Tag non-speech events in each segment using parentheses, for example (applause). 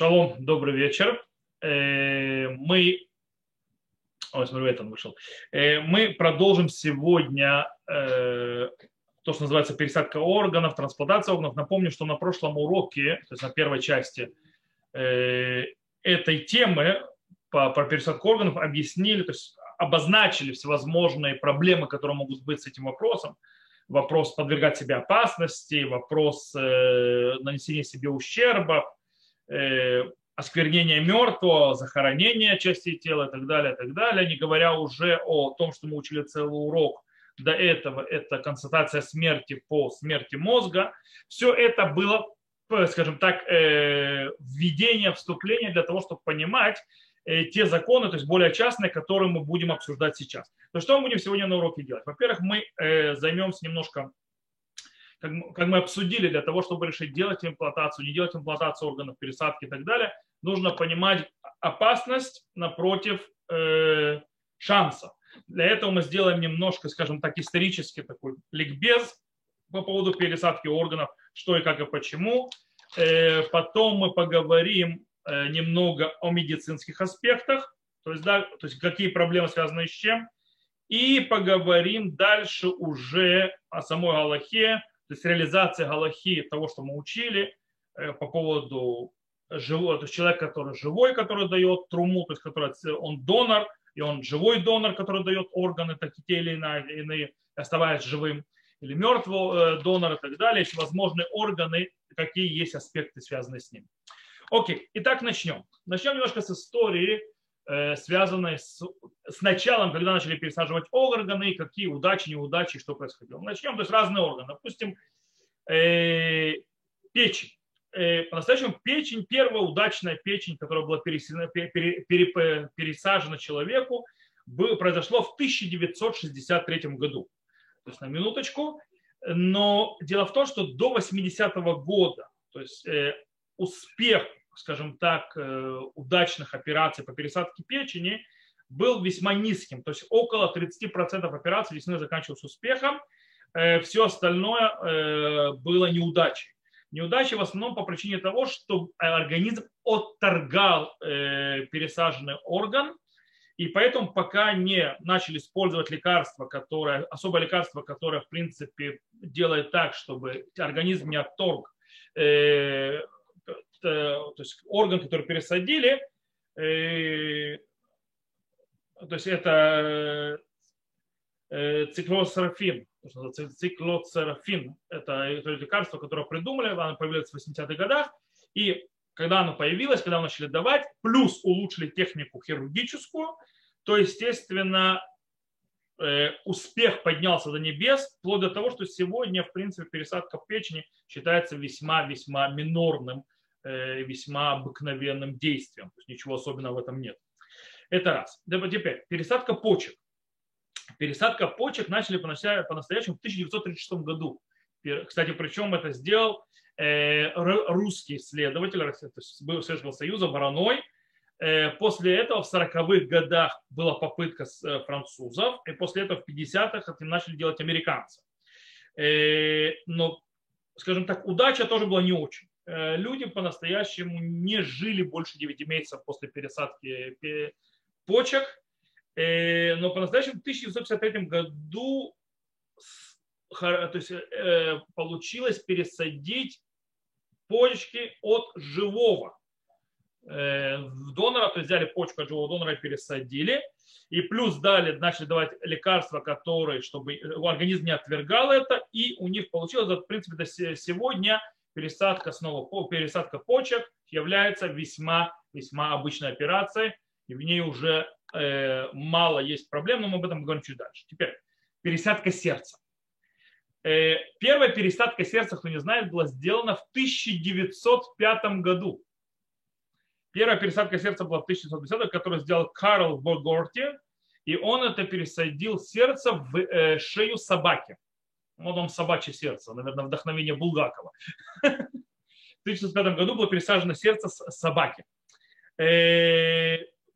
Шалом, добрый вечер. Э, мы, ой, смотрю, это он вышел. Э, мы продолжим сегодня э, то, что называется пересадка органов, трансплантация органов. Напомню, что на прошлом уроке, то есть на первой части этой темы про пересадку органов объяснили, то есть обозначили всевозможные проблемы, которые могут быть с этим вопросом. Вопрос подвергать себе опасности, вопрос нанесения себе ущерба, осквернение мертвого, захоронение частей тела и так далее, и так далее, не говоря уже о том, что мы учили целый урок до этого, это констатация смерти по смерти мозга. Все это было, скажем так, э, введение, вступление для того, чтобы понимать э, те законы, то есть более частные, которые мы будем обсуждать сейчас. То что мы будем сегодня на уроке делать? Во-первых, мы э, займемся немножко как, как мы обсудили, для того, чтобы решить, делать имплантацию, не делать имплантацию органов, пересадки и так далее, нужно понимать опасность напротив э, шанса. Для этого мы сделаем немножко, скажем так, исторический такой ликбез по поводу пересадки органов, что и как и почему. Э, потом мы поговорим э, немного о медицинских аспектах, то есть, да, то есть какие проблемы связаны с чем. И поговорим дальше уже о самой Галахе, то есть реализация галахи того, что мы учили э, по поводу живого, то есть человек, который живой, который дает труму, то есть который он донор, и он живой донор, который дает органы, такие те или иные, оставаясь живым, или мертвый э, донор и так далее, есть возможные органы, какие есть аспекты, связанные с ним. Окей, итак, начнем. Начнем немножко с истории, связанной с, с началом, когда начали пересаживать органы, какие удачи, неудачи, что происходило. Начнем, то есть разные органы. Допустим, э, печень. Э, по-настоящему печень, первая удачная печень, которая была пересажена, пере, пере, пересажена человеку, было, произошло в 1963 году. То есть на минуточку. Но дело в том, что до 80-го года, то есть э, успех, скажем так, э, удачных операций по пересадке печени был весьма низким. То есть около 30% операций действительно заканчивалось успехом. Э, все остальное э, было неудачей. Неудачи в основном по причине того, что организм отторгал пересаженный орган, и поэтому пока не начали использовать лекарства, которое, особое лекарство, которое в принципе делает так, чтобы организм не отторг, то есть орган, который пересадили, то есть это циклосерафин, циклоцерафин. Это, это лекарство, которое придумали, оно появилось в 80-х годах. И когда оно появилось, когда начали давать, плюс улучшили технику хирургическую, то, естественно, э, успех поднялся до небес, вплоть до того, что сегодня, в принципе, пересадка печени считается весьма-весьма минорным, э, весьма обыкновенным действием. То есть ничего особенного в этом нет. Это раз. Теперь, пересадка почек. Пересадка почек начали по-настоящему в 1936 году. Кстати, причем это сделал э, русский исследователь бывшего Советского Союза Вороной. Э, после этого в 40-х годах была попытка с э, французов, и после этого в 50-х это начали делать американцы. Но, скажем так, удача тоже была не очень. Люди по-настоящему не жили больше 9 месяцев после пересадки почек, Э, но по-настоящему в 1953 году то есть, э, получилось пересадить почки от живого. Э, донора, то есть взяли почку от живого донора и пересадили, и плюс дали, начали давать лекарства, которые, чтобы организм не отвергал это, и у них получилось, в принципе, до сегодня пересадка снова, пересадка почек является весьма, весьма обычной операцией, и в ней уже Э, мало есть проблем, но мы об этом поговорим чуть дальше. Теперь пересадка сердца. Э, первая пересадка сердца, кто не знает, была сделана в 1905 году. Первая пересадка сердца была в 1910 которую сделал Карл Богорти, и он это пересадил сердце в э, шею собаки. Вот он собачье сердце, наверное, вдохновение Булгакова. В 1905 году было пересажено сердце собаки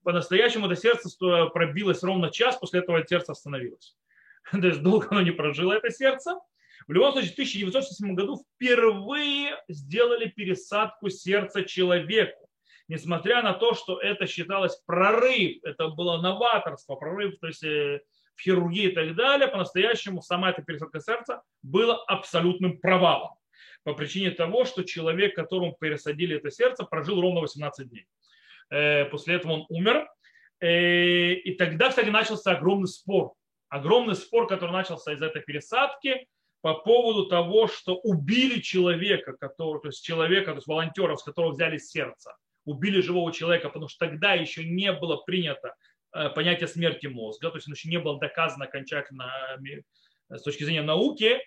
по-настоящему это сердце пробилось ровно час, после этого сердце остановилось. (laughs) То есть долго оно не прожило, это сердце. В любом случае, в 1967 году впервые сделали пересадку сердца человеку. несмотря на то, что это считалось прорыв, это было новаторство, прорыв, то есть э, в хирургии и так далее, по-настоящему сама эта пересадка сердца была абсолютным провалом по причине того, что человек, которому пересадили это сердце, прожил ровно 18 дней. Э, после этого он умер. Э, и тогда, кстати, начался огромный спор. Огромный спор, который начался из этой пересадки по поводу того, что убили человека, который, то есть человека, то есть волонтеров, с которого взяли сердце. Убили живого человека, потому что тогда еще не было принято понятие смерти мозга, то есть еще не было доказано окончательно с точки зрения науки,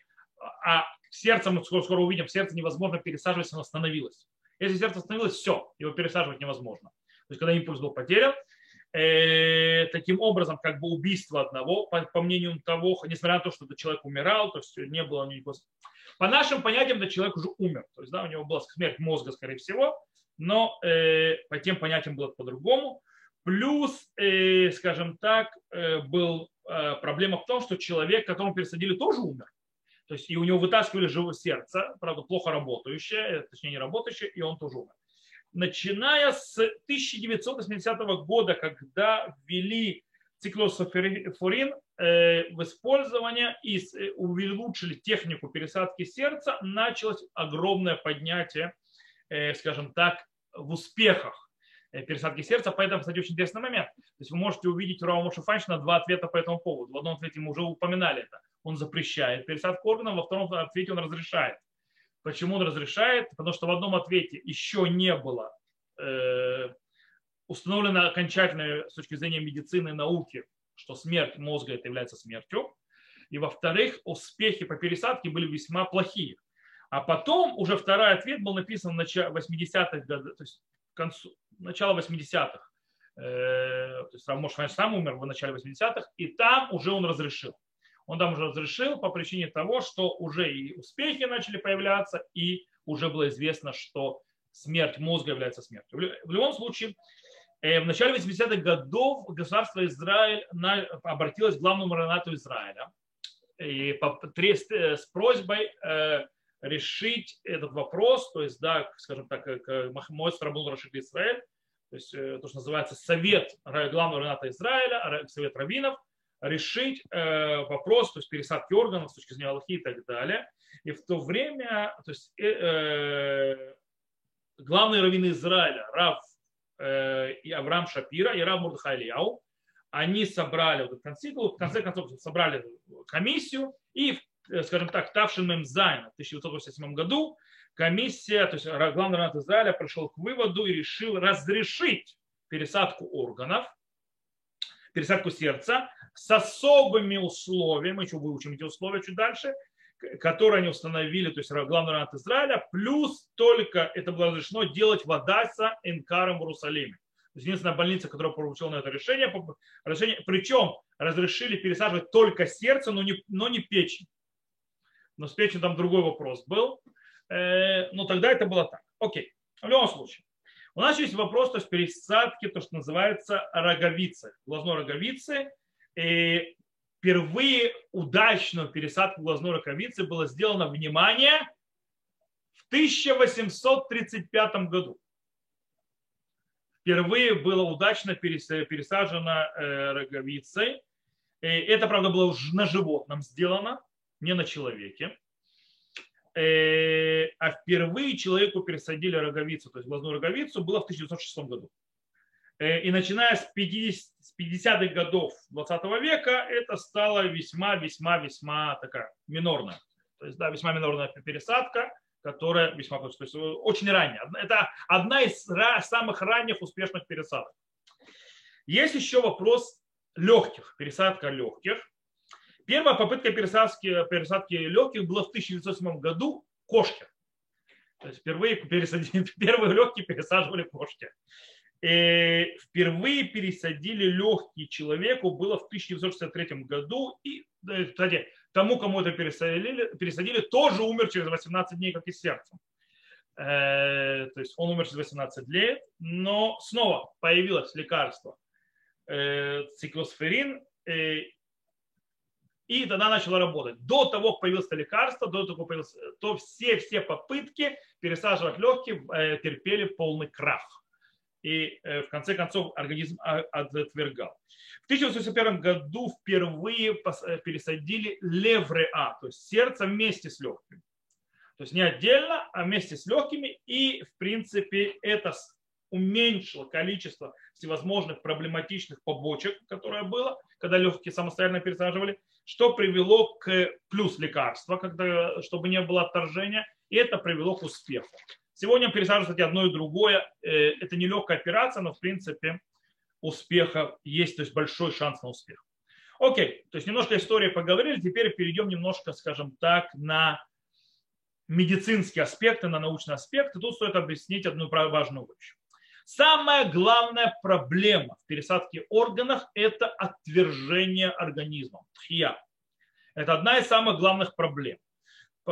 а сердце мы скоро, скоро увидим, сердце невозможно пересаживать, оно остановилось. Если сердце остановилось, все, его пересаживать невозможно. То есть, когда импульс был потерян, э, таким образом, как бы убийство одного, по, по мнению того, несмотря на то, что этот человек умирал, то есть не было никакого... По нашим понятиям, этот человек уже умер. То есть, да, у него была смерть мозга, скорее всего, но э, по тем понятиям было по-другому. Плюс, э, скажем так, э, был э, проблема в том, что человек, которому пересадили, тоже умер. То есть и у него вытаскивали живое сердце, правда, плохо работающее, э, точнее не работающее, и он тоже умер. Начиная с 1980 года, когда ввели циклософорин э, в использование и э, улучшили технику пересадки сердца, началось огромное поднятие, скажем так, в успехах пересадки сердца. Поэтому, кстати, очень интересный момент. То есть вы можете увидеть у Раума Шуфанчина два ответа по этому поводу. В одном ответе мы уже упоминали это он запрещает пересадку органов, во втором ответе он разрешает. Почему он разрешает? Потому что в одном ответе еще не было э, установлено окончательно с точки зрения медицины и науки, что смерть мозга это является смертью. И во-вторых, успехи по пересадке были весьма плохие. А потом уже второй ответ был написан в начале 80-х годов, то есть концу, начало 80-х. Э, то есть Рамош сам умер в начале 80-х, и там уже он разрешил он там уже разрешил по причине того, что уже и успехи начали появляться, и уже было известно, что смерть мозга является смертью. В любом случае, э, в начале 80-х годов государство Израиль обратилось к главному ранату Израиля и э, с просьбой решить этот вопрос, то есть, да, скажем так, к Махмуд Страбул Рашид Израиль, то есть то, что называется Совет главного Раната Израиля, Совет раввинов, решить э, вопрос, то есть пересадки органов с точки зрения Аллахи и так далее. И в то время, то есть э, э, главные раввины Израиля, Рав э, и Авраам Шапира и Рав Мурдхай они собрали вот этот концикл, в конце концов собрали комиссию и, э, скажем так, Тавшин Мемзайн в 1987 году комиссия, то есть главный раввин Израиля пришел к выводу и решил разрешить пересадку органов, пересадку сердца с особыми условиями, мы еще выучим эти условия чуть дальше, которые они установили, то есть главный ранат Израиля, плюс только это было разрешено делать в Адаса Энкаром в Иерусалиме. То есть единственная больница, которая получила на это решение, решение причем разрешили пересаживать только сердце, но не, но не печень. Но с печенью там другой вопрос был. Э, но тогда это было так. Окей. В любом случае. У нас есть вопрос, то есть пересадки, то, что называется роговицы, глазной роговицы. И впервые удачную пересадку глазной роговицы было сделано, внимание, в 1835 году. Впервые было удачно пересажено э, роговицей. И это, правда, было на животном сделано, не на человеке. Э, а впервые человеку пересадили роговицу, то есть глазную роговицу, было в 1906 году. Э, и начиная с 50-х годов 20 века это стало весьма-весьма-весьма такая минорная. То есть, да, весьма минорная пересадка, которая весьма, то есть очень ранняя. Это одна из самых ранних успешных пересадок. Есть еще вопрос легких, пересадка легких. Первая попытка пересадки, пересадки легких была в 1907 году кошки. То есть впервые пересадили, (laughs) первые легкие пересаживали кошки. И впервые пересадили легкие человеку было в 1963 году. И, кстати, тому, кому это пересадили, пересадили, тоже умер через 18 дней, как и сердцем. Э, то есть он умер через 18 лет, но снова появилось лекарство э, циклосферин, э, и тогда начало работать. До того, как появилось лекарство, до того, как появилось, то все, все попытки пересаживать легкие э, терпели полный крах. и в конце концов организм отвергал. В 1801 году впервые пересадили левреа, то есть сердце вместе с легкими. То есть не отдельно, а вместе с легкими. И, в принципе, это уменьшило количество всевозможных проблематичных побочек, которое было, когда легкие самостоятельно пересаживали, что привело к плюс лекарства, когда, чтобы не было отторжения, и это привело к успеху. Сегодня пересаживать кстати, одно и другое. Э, это не легкая операция, но в принципе успеха есть, то есть большой шанс на успех. Окей, то есть немножко истории поговорили, теперь перейдем немножко, скажем так, на медицинские аспекты, на научные аспекты. Тут стоит объяснить одну важную вещь. Самая главная проблема в пересадке органов – это отвержение организма, тхия. Это одна из самых главных проблем,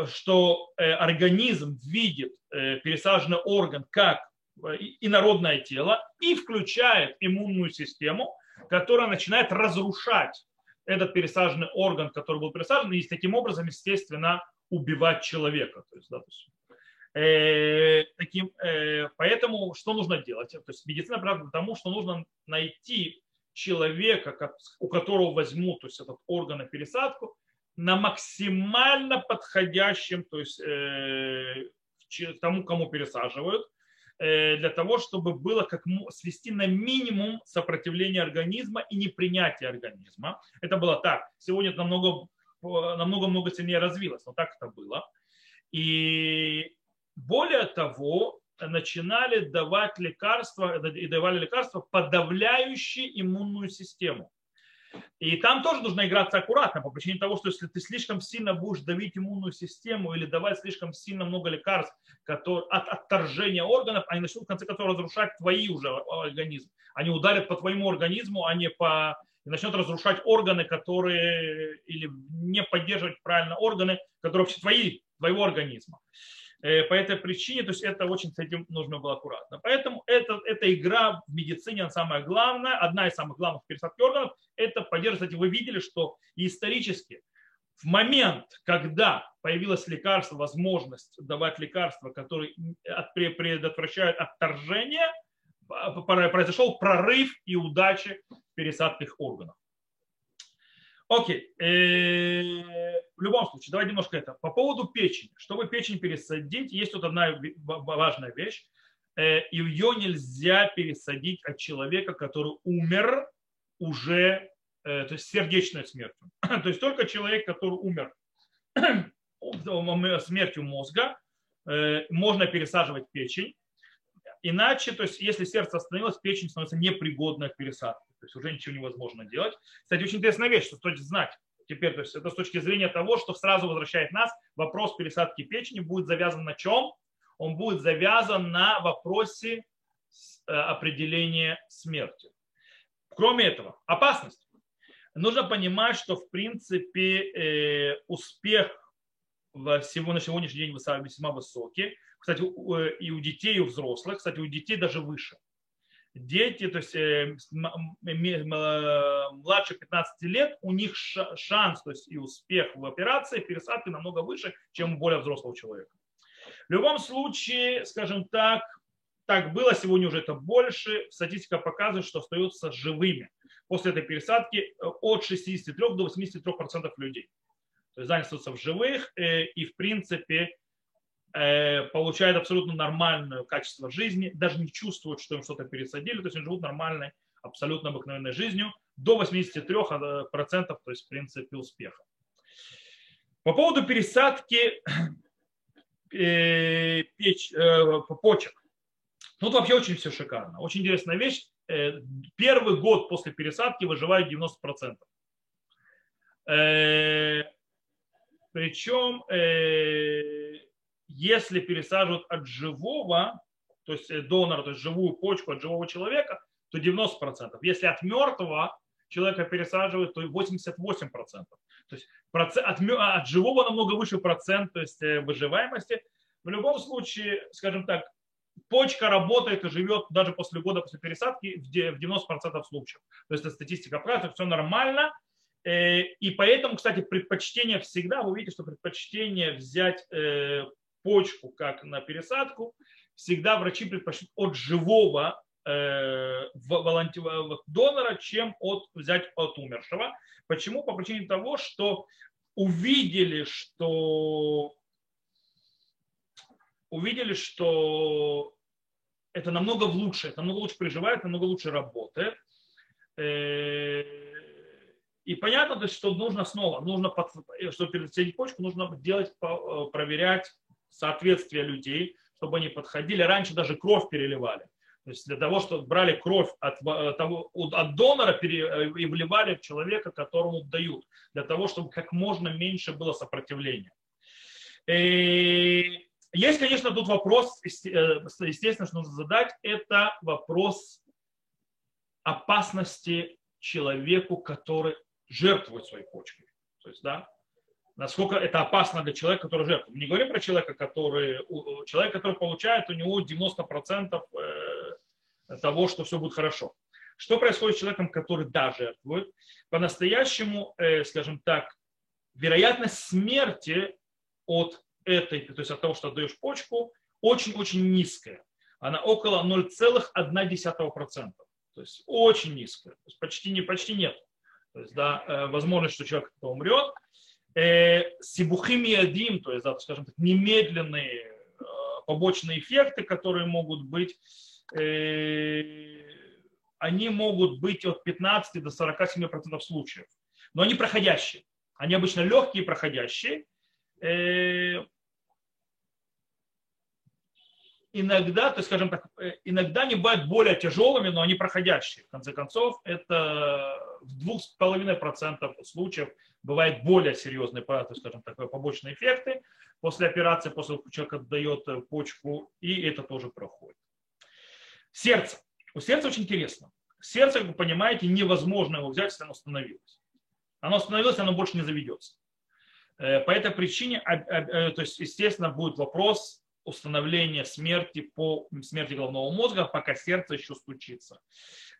что э, организм видит э, пересаженный орган как э, инородное тело и включает иммунную систему, которая начинает разрушать этот пересаженный орган, который был пересажен, и таким образом, естественно, убивать человека. То есть, да, таким, э, поэтому что нужно делать? То есть медицина правда тому, что нужно найти человека, у которого возьмут то есть, этот орган на пересадку, на максимально подходящем, то есть э, тому, кому пересаживают, э, для того, чтобы было как свести на минимум сопротивление организма и непринятие организма. Это было так. Сегодня это намного намного-много сильнее развилось, но так это было. И более того, начинали давать лекарства и давали лекарства, подавляющие иммунную систему. И там тоже нужно играться аккуратно по причине того, что если ты слишком сильно будешь давить иммунную систему или давать слишком сильно много лекарств которые, от отторжения органов, они начнут в конце концов разрушать твои уже организм. Они ударят по твоему организму, а не по и начнет разрушать органы, которые или не поддерживать правильно органы, которые вообще твои, твоего организма. Э, по этой причине, то есть это очень с этим нужно было аккуратно. Поэтому это, эта игра в медицине, она самая главная, одна из самых главных пересадки органов, это поддерживать. Кстати, вы видели, что исторически в момент, когда появилось лекарство, возможность давать лекарства, которые предотвращают отторжение, произошел прорыв и удачи в органов. Окей. Э, в любом случае, давайте немножко это. По поводу печени. Чтобы печень пересадить, есть тут одна важная вещь. Э, Ее нельзя пересадить от человека, который умер уже, э, то есть сердечной смертью. (clears throat) То есть только человек, который умер (clears throat) смертью мозга, можно пересаживать печень. Иначе, то есть если сердце остановилось, печень становится непригодной к пересадке. То есть уже ничего невозможно делать. Кстати, очень интересная вещь, что стоит знать теперь, то есть это с точки зрения того, что сразу возвращает нас, вопрос пересадки печени будет завязан на чем? Он будет завязан на вопросе э, определения смерти. Кроме этого, опасность. Нужно понимать, что в принципе э, успех всего на сегодняшний день весьма высокий. Кстати, э, и у детей, и у взрослых, кстати, у детей даже выше. Дети, то есть э, младше 15 лет, у них шанс то есть и успех в операции, пересадки намного выше, чем у более взрослого человека. В любом случае, скажем так, так было, сегодня уже это больше. Статистика показывает, что остаются живыми после этой пересадки э, от 63 до 83% людей. То есть остаются в живых и, в принципе, Э, получают абсолютно нормальное качество жизни, даже не чувствуют, что им что-то пересадили, то есть они живут нормальной, абсолютно обыкновенной жизнью до 83%, то есть в принципе успеха. По поводу пересадки э, печ, э, почек. Тут вообще очень все шикарно. Очень интересная вещь. Первый год после пересадки выживают 90%. Причем если пересаживают от живого, то есть э, донора, то есть живую почку от живого человека, то 90%. Если от мертвого человека пересаживают, то 88%. То есть от, от живого намного выше процент то есть э, выживаемости. В любом случае, скажем так, почка работает и живет даже после года после пересадки в 90% случаев. То есть это статистика правда, все нормально. Э, и поэтому, кстати, предпочтение всегда, вы видите, что предпочтение взять почку как на пересадку, всегда врачи предпочтут от живого э, донора, чем от, взять от умершего. Почему? По причине того, что увидели, что увидели, что это намного лучше, это намного лучше приживает, намного лучше работает. Э, и понятно, то есть, что нужно снова, нужно, чтобы пересадить почку, нужно делать, э, проверять соответствие людей, чтобы они подходили. Раньше даже кровь переливали. То есть для того, чтобы брали кровь от, э, того, от донора и вливали в человека, которому дают, для того, чтобы как можно меньше было сопротивления. И есть, конечно, тут вопрос, э, естественно, что нужно задать, это вопрос опасности человеку, который жертвует своей почкой. То есть, да, насколько это опасно для человека, который жертвует. Мы не говорим про человека, который, человек, который получает, у него 90% э, того, что все будет хорошо. Что происходит с человеком, который да, жертвует? По-настоящему, э, скажем так, вероятность смерти от этой, то есть от того, что отдаешь почку, очень-очень низкая. Она около 0,1%. То есть очень низкая. То есть почти, не, почти нет. То есть, да, э, возможность, что человек умрет. Э, сибухим ядим, то есть, скажем так, немедленные э, побочные эффекты, которые могут быть, они могут быть от 15 до 47% случаев. Но они проходящие. Они обычно легкие и проходящие иногда, то есть, скажем так, э, иногда они бывают более тяжелыми, но они проходящие. В конце концов, это в двух с половиной процентов случаев бывают более серьезные, скажем так, побочные эффекты после операции, после того, как человек отдает э, почку, и это тоже проходит. Сердце. У сердца очень интересно. Сердце, как вы понимаете, невозможно его взять, если оно остановилось. Оно остановилось, оно больше не заведется. Э, по этой причине, то есть, естественно, будет вопрос, установления смерти по смерти головного мозга, пока сердце еще стучится.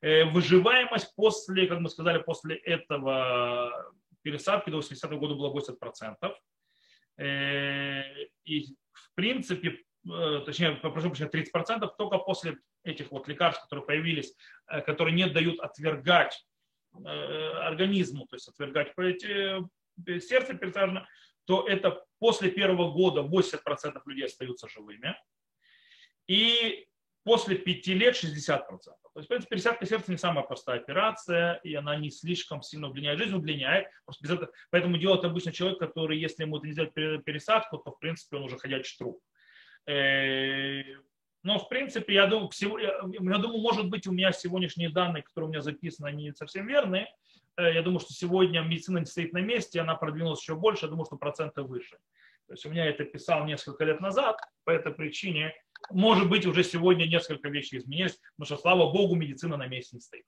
Э, выживаемость после, как мы сказали, после этого пересадки до 80-го года была 80%. Э, и в принципе, э, точнее, прошу прощения, 30% только после этих вот лекарств, которые появились, которые не дают отвергать организму, то есть отвергать сердце пересажено, то это после первого года 80% людей остаются живыми. И после пяти лет 60%. То есть, в принципе, пересадка сердца не самая простая операция, и она не слишком сильно удлиняет жизнь, удлиняет. Просто этого, поэтому делает обычно человек, который, если ему это не сделать пересадку, то, в принципе, он уже ходячий труп. Э, но, в принципе, я думаю, я думаю, может быть, у меня сегодняшние данные, которые у меня записаны, они не совсем верные, Э, я думаю, что сегодня медицина не стоит на месте, она продвинулась еще больше, я думаю, что проценты выше. То есть у меня это писал несколько лет назад, по этой причине, может быть, уже сегодня несколько вещей изменились, потому что, слава богу, медицина на месте не стоит.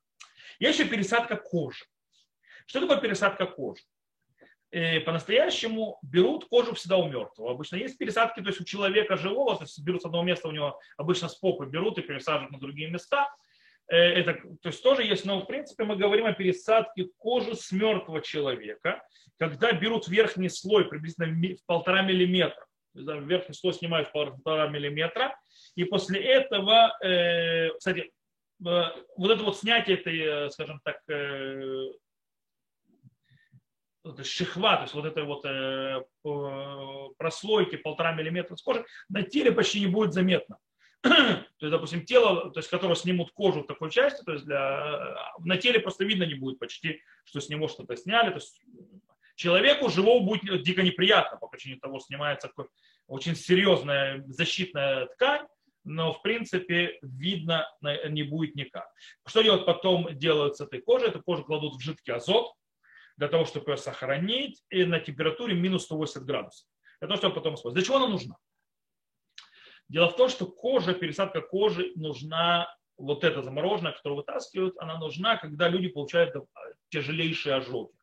Есть еще пересадка кожи. Что такое пересадка кожи? Э, по-настоящему берут кожу всегда у мертвого. Обычно есть пересадки, то есть у человека живого, то есть берут с одного места, у него обычно с попы берут и пересаживают на другие места. Э, это, то есть тоже есть, но в принципе мы говорим о пересадке кожи с мертвого человека, когда берут верхний слой приблизительно в полтора миллиметра, верхний слой снимают в полтора миллиметра, и после этого, э, кстати, э, вот это вот снятие этой, скажем так, шихва, то есть вот этой вот прослойки полтора миллиметра с кожи на теле почти не будет заметно. То есть, допустим, тело, то есть, которое снимут кожу в такой части, то есть для, на теле просто видно не будет почти, что с него что-то сняли. То есть, человеку живому будет дико неприятно по причине того, снимается очень серьезная защитная ткань, но в принципе видно не будет никак. Что делать потом делают с этой кожей? Эту кожу кладут в жидкий азот для того, чтобы ее сохранить и на температуре минус 180 градусов. Для того, чтобы потом использовать. Для чего она нужна? Дело в том, что кожа, пересадка кожи нужна, вот эта замороженная, которую вытаскивают, она нужна, когда люди получают тяжелейшие ожоги.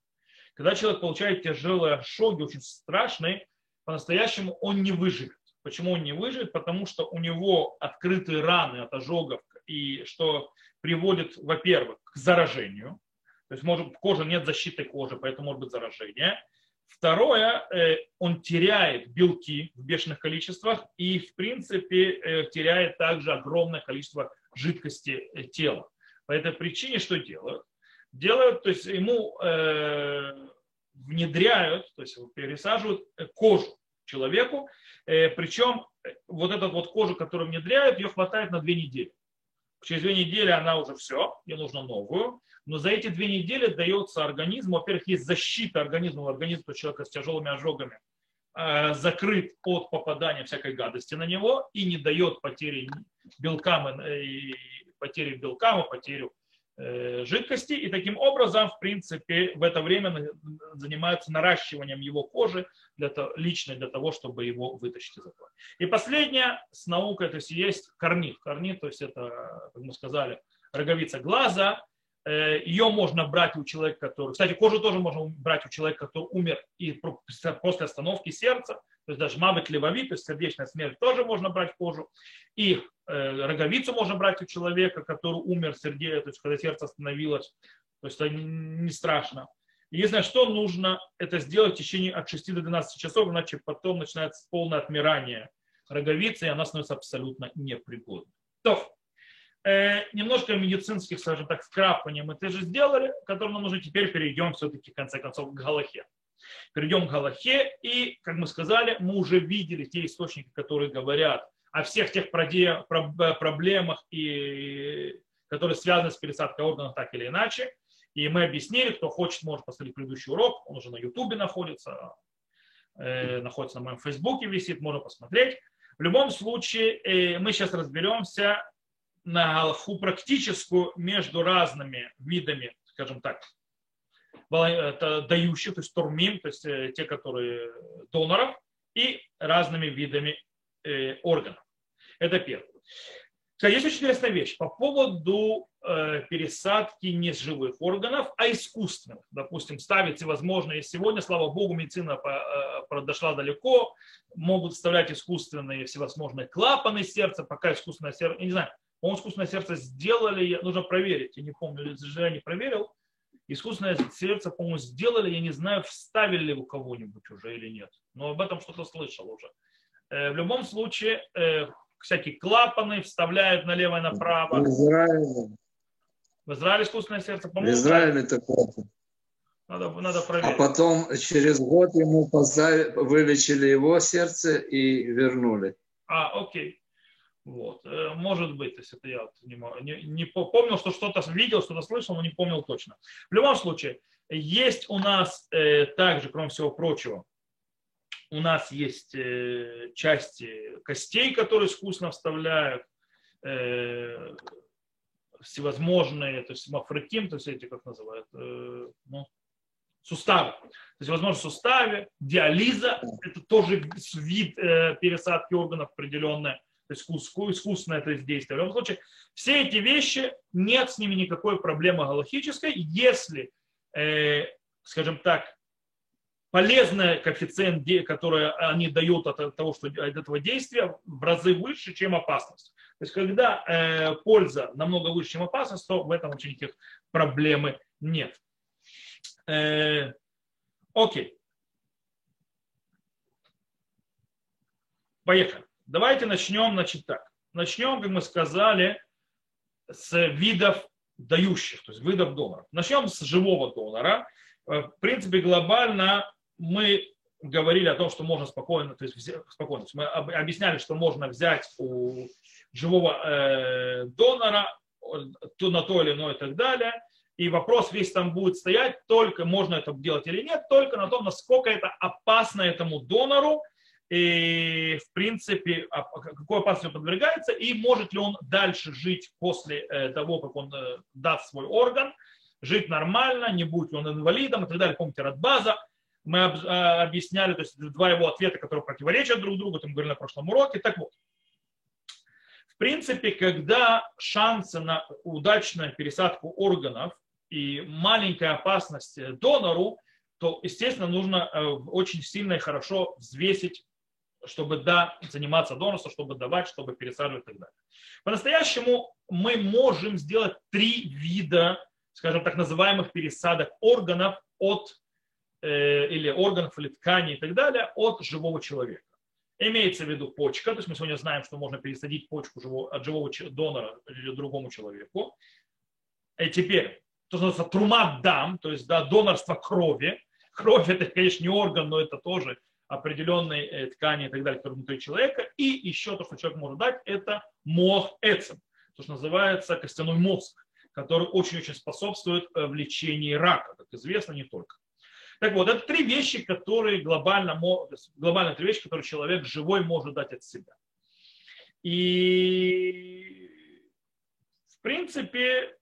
Когда человек получает тяжелые ожоги, очень страшные, по-настоящему он не выживет. Почему он не выживет? Потому что у него открытые раны от ожогов, и что приводит, во-первых, к заражению. То есть может, кожа нет защиты кожи, поэтому может быть заражение. Второе, э, он теряет белки в бешеных количествах и, в принципе, э, теряет также огромное количество жидкости тела. По этой причине что делают? Делают, то есть ему э, внедряют, то есть пересаживают кожу человеку, э, причем вот эту вот кожу, которую внедряют, ее хватает на две недели. Через две недели она уже все, ей нужно новую. Но за эти две недели дается организму, во-первых, есть защита организма, организм человека с тяжелыми ожогами э, закрыт от попадания всякой гадости на него и не дает потери белкам, и потери белкам, и потерю Э, жидкости, и таким образом, в принципе, в это время занимаются наращиванием его кожи для того, лично для того, чтобы его вытащить из этого. И последнее с наукой, то есть есть корнит. Корнит, то есть это, как мы сказали, роговица глаза, э, ее можно брать у человека, который... Кстати, кожу тоже можно брать у человека, который умер и после остановки сердца то есть даже мавит левови, то есть сердечная смерть тоже можно брать кожу. И э, роговицу можно брать у человека, который умер сердце, то есть когда сердце остановилось. То есть это не страшно. Единственное, что нужно это сделать в течение от 6 до 12 часов, иначе потом начинается полное отмирание роговицы, и она становится абсолютно непригодной. Э, немножко медицинских, скажем так, скрапываний мы тоже сделали, которые нам нужно. Теперь перейдем все-таки, в конце концов, к Галахе. Перейдем к Галахе, и, как мы сказали, мы уже видели те источники, которые говорят о всех тех проблемах, и, которые связаны с пересадкой органов так или иначе. И мы объяснили, кто хочет, может посмотреть предыдущий урок, он уже на Ютубе находится, э, находится на моем Фейсбуке, висит, можно посмотреть. В любом случае, э, мы сейчас разберемся на Галаху практическую между разными видами, скажем так, дающих, то есть турмим, то есть э, те, которые доноров, и разными видами э, органов. Это первое. Есть очень интересная вещь по поводу э, пересадки не с живых органов, а искусственных. Допустим, ставить возможно, и сегодня, слава богу, медицина дошла далеко, могут вставлять искусственные всевозможные клапаны сердца, пока искусственное сердце, не знаю, по-моему, искусственное сердце сделали, нужно проверить, я не помню, я не проверил, Искусственное сердце, по-моему, сделали, я не знаю, вставили ли у кого-нибудь уже или нет. Но об этом что-то слышал уже. Э, в любом случае, э, всякие клапаны вставляют налево и направо. В Израиле. В Израиле искусственное сердце, по-моему. В Израиле такое. Надо, надо проверить. А потом через год ему поставили, вылечили его сердце и вернули. А, окей. Вот. Э, может быть, то есть это я не, не, не помнил, что что-то видел, что-то слышал, но не помнил точно. В любом случае, есть у нас э, также, кроме всего прочего, у нас есть э, части костей, которые искусственно вставляют, э, всевозможные, то есть мафреким, то есть эти, как называют, э, ну, суставы. То есть, возможно, в суставе, диализа, это тоже вид э, пересадки органов определенная то есть искусственное то есть действие. В любом случае, все эти вещи, нет с ними никакой проблемы галактической, если, э, скажем так, полезный коэффициент, который они дают от того, что от этого действия, в разы выше, чем опасность. То есть, когда э, польза намного выше, чем опасность, то в этом вообще никаких проблемы нет. Э, окей. Поехали. Давайте начнем, значит, так. Начнем, как мы сказали, с видов дающих, то есть видов доноров. Начнем с живого донора. Э, в принципе, глобально мы говорили о том, что можно спокойно, то есть спокойно, мы объясняли, что можно взять у живого э, донора то на то или иное и так далее. И вопрос весь там будет стоять, только можно это делать или нет, только на том, насколько это опасно этому донору, и, в принципе, а, какой опасности подвергается, и может ли он дальше жить после э, того, как он э, даст свой орган, жить нормально, не будет ли он инвалидом и так далее. Помните, Радбаза, мы а, объясняли, то есть два его ответа, которые противоречат друг другу, мы говорили на прошлом уроке. Так вот, в принципе, когда шансы на удачную пересадку органов и маленькая опасность донору, то, естественно, нужно э, очень сильно и хорошо взвесить чтобы да, заниматься донорством, чтобы давать, чтобы пересаживать и так далее. По-настоящему мы можем сделать три вида, скажем так, называемых пересадок органов от э, или органов или тканей и так далее от живого человека. Имеется в виду почка, то есть мы сегодня знаем, что можно пересадить почку от живого донора или другому человеку. И теперь, то, что называется трумат дам, то есть да, донорство крови. Кровь это, конечно, не орган, но это тоже определенной э, ткани и так далее, которые внутри человека. И еще то, что человек может дать, это мох эцем, то, что называется костяной мозг, который очень-очень способствует э, в лечении рака, как известно, не только. Так вот, это три вещи, которые глобально, глобально три вещи, которые человек живой может дать от себя. И в принципе,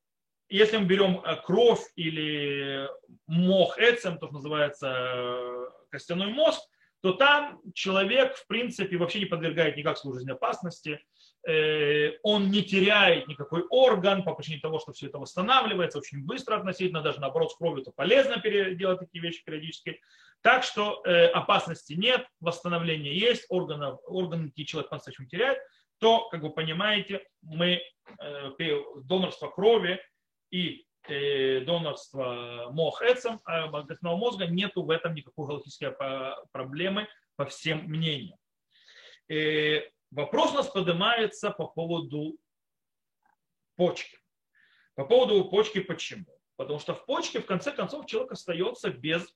если мы берем э, кровь или мох эцем, то, что называется костяной мозг, то там человек, в принципе, вообще не подвергает никак свою опасности, э, он не теряет никакой орган по причине того, что все это восстанавливается очень быстро относительно, даже наоборот, с кровью это полезно делать такие вещи периодически. Так что э, опасности нет, восстановление есть, органов, органы человек по-настоящему теряет, то, как вы понимаете, мы э, донорство крови и донорства мохэцем, а головного мозга, нету в этом никакой галактической проблемы по всем мнениям. И э, вопрос у нас поднимается по поводу почки. По поводу почки почему? Потому что в почке, в конце концов, человек остается без,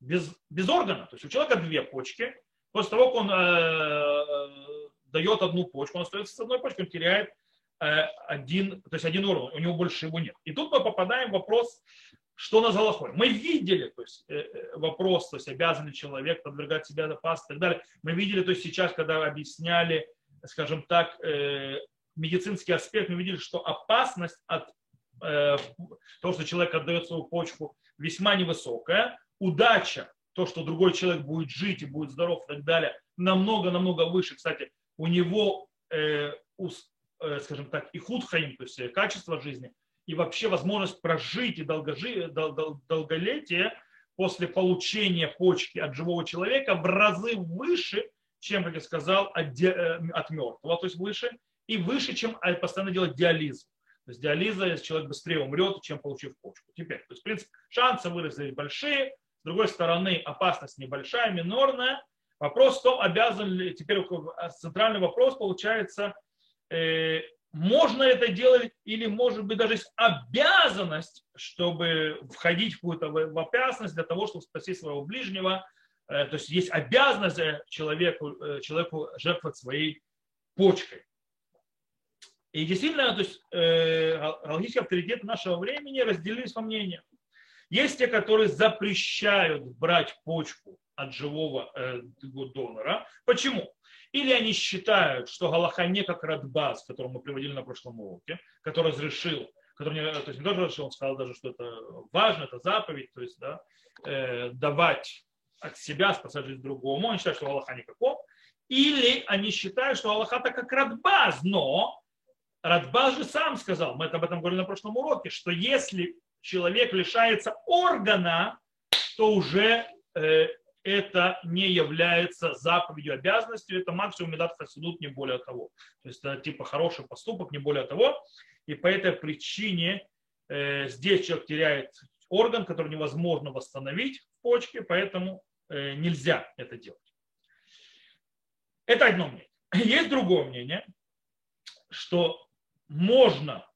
без, без органа. То есть у человека две почки. После того, как он э, дает одну почку, он остается с одной почкой, он теряет один, то есть один уровень, у него больше его нет. И тут мы попадаем в вопрос, что на Галахой. Мы видели то есть, э, э, вопрос, то есть обязан человек подвергать себя опасности и так далее. Мы видели, то есть сейчас, когда объясняли, скажем так, медицинский аспект, мы видели, что опасность от того, что человек отдает свою почку, весьма невысокая. Удача, то, что другой человек будет жить и будет здоров и так далее, намного-намного выше. Кстати, у него Э, скажем так, и худхаим, то есть э, качество жизни, и вообще возможность прожить и долгожи, дол, дол, долголетие после получения почки от живого человека в разы выше, чем, как я сказал, от, э, от мертвого, то есть выше, и выше, чем постоянно делать диализу. То есть диализа, человек быстрее умрет, чем получив почку. Теперь, то есть, в принципе, шансы выросли большие, с другой стороны, опасность небольшая, минорная. Вопрос в том, обязан ли, теперь центральный вопрос получается, Э, можно это делать или, может быть, даже есть обязанность, чтобы входить в какую-то в опасность для того, чтобы спасти своего ближнего. Э, то есть есть обязанность человеку, э, человеку жертвовать своей почкой. И действительно, то есть, э, галактические авторитеты нашего времени разделились во мнениях. Есть те, которые запрещают брать почку от живого э, донора. Почему? Или они считают, что Галаха не как Радбас, который мы приводили на прошлом уроке, который разрешил, который не, то есть не тоже разрешил, он сказал даже, что это важно, это заповедь, то есть да, э, давать от себя, спасать жизнь другому. Они считают, что Аллаха никаков. Или они считают, что Аллаха так как Радбаз, но Радбаз же сам сказал, мы об этом говорили на прошлом уроке, что если человек лишается органа, то уже э, это не является заповедью, обязанностью, это максимум медат хасидут, не более того. То есть это типа хороший поступок, не более того. И по этой причине э, здесь человек теряет орган, который невозможно восстановить в почке, поэтому э, нельзя это делать. Это одно мнение. Есть другое мнение, что можно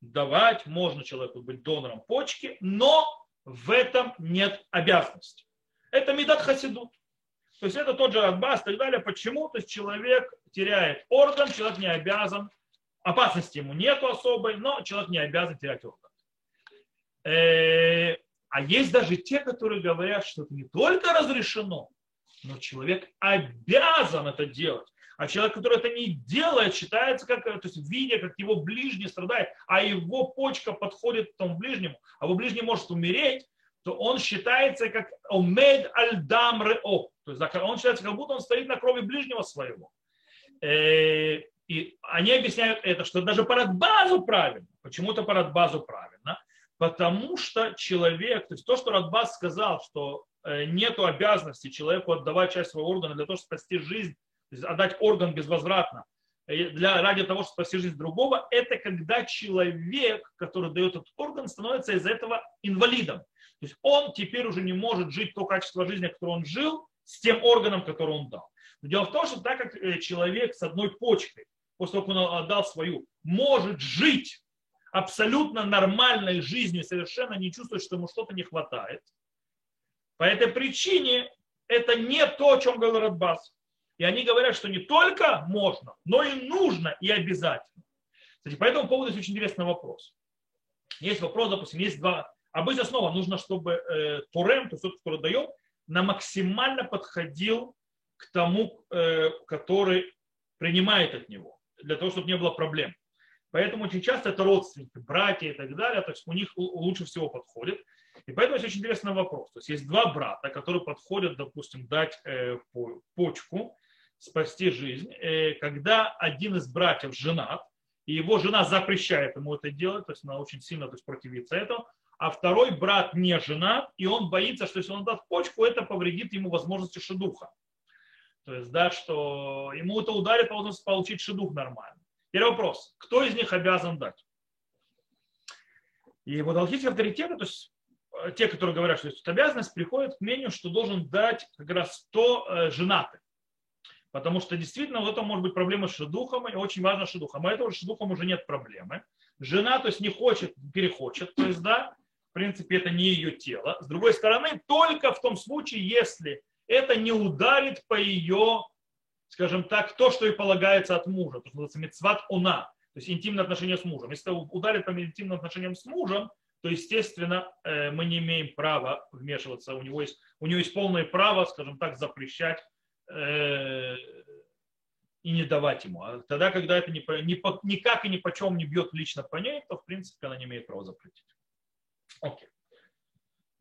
давать, можно человеку быть донором почки, но в этом нет обязанности. Это медат хасидут. То есть это тот же Радбас и так далее. Почему? То есть человек теряет орган, человек не обязан, опасности ему нету особой, но человек не обязан терять орган. Э, а есть даже те, которые говорят, что это не только разрешено, но человек обязан это делать. А человек, который это не делает, считается как, то есть видя, как его ближний страдает, а его почка подходит к тому ближнему, а его ближний может умереть, то он считается как омед аль дам рео. То есть он считается, как будто он стоит на крови ближнего своего. Э, и они объясняют это, что даже парад базу правильно. Почему-то парад базу правильно. Потому что человек, то есть то, что Радбас сказал, что э, нет обязанности человеку отдавать часть своего органа для того, чтобы спасти жизнь, то есть отдать орган безвозвратно, э, для, ради того, чтобы спасти жизнь другого, это когда человек, который дает этот орган, становится из-за этого инвалидом. То есть он теперь уже не может жить то качество жизни, которое он жил, с тем органом, который он дал. Но дело в том, что так как э, человек с одной почкой, после того, как он отдал свою, может жить абсолютно нормальной жизнью, совершенно не чувствует, что ему что-то не хватает, по этой причине это не то, о чем говорил Радбас. И они говорят, что не только можно, но и нужно и обязательно. Кстати, по этому поводу есть очень интересный вопрос. Есть вопрос, допустим, есть два. Обычно снова нужно, чтобы э, Турем, то есть тот, который дает, на максимально подходил к тому, э, который принимает от него, для того, чтобы не было проблем. Поэтому очень часто это родственники, братья и так далее, то есть у них лучше всего подходит. И поэтому есть очень интересный вопрос. То есть есть два брата, которые подходят, допустим, дать э, почку, спасти жизнь, э, когда один из братьев женат, и его жена запрещает ему это делать, то есть она очень сильно то есть, противится этому, а второй брат не женат, и он боится, что если он даст почку, это повредит ему возможности шедуха. То есть, да, что ему это ударит по возможности получить шедух нормально. Теперь вопрос, кто из них обязан дать? И вот алхимические авторитеты, то есть э, те, которые говорят, что есть обязанность, приходят к мнению, что должен дать как раз 100 э, женатых. Потому что действительно в этом может быть проблема с шедухом, и очень важно с шедухом. А этого шедухом уже нет проблемы. Жена, то есть не хочет, перехочет, то есть да, в принципе, это не ее тело. С другой стороны, только в том случае, если это не ударит по ее, скажем так, то, что и полагается от мужа, то, называется мецват уна, то есть интимные отношения с мужем. Если ударит по интимным отношениям с мужем, то, естественно, э, мы не имеем права вмешиваться. У него есть, у него есть полное право, скажем так, запрещать Э, и не давать ему. А тогда, когда это ни, ни, никак и ни по чем не бьет лично по ней, то в принципе она не имеет права запретить. Окей.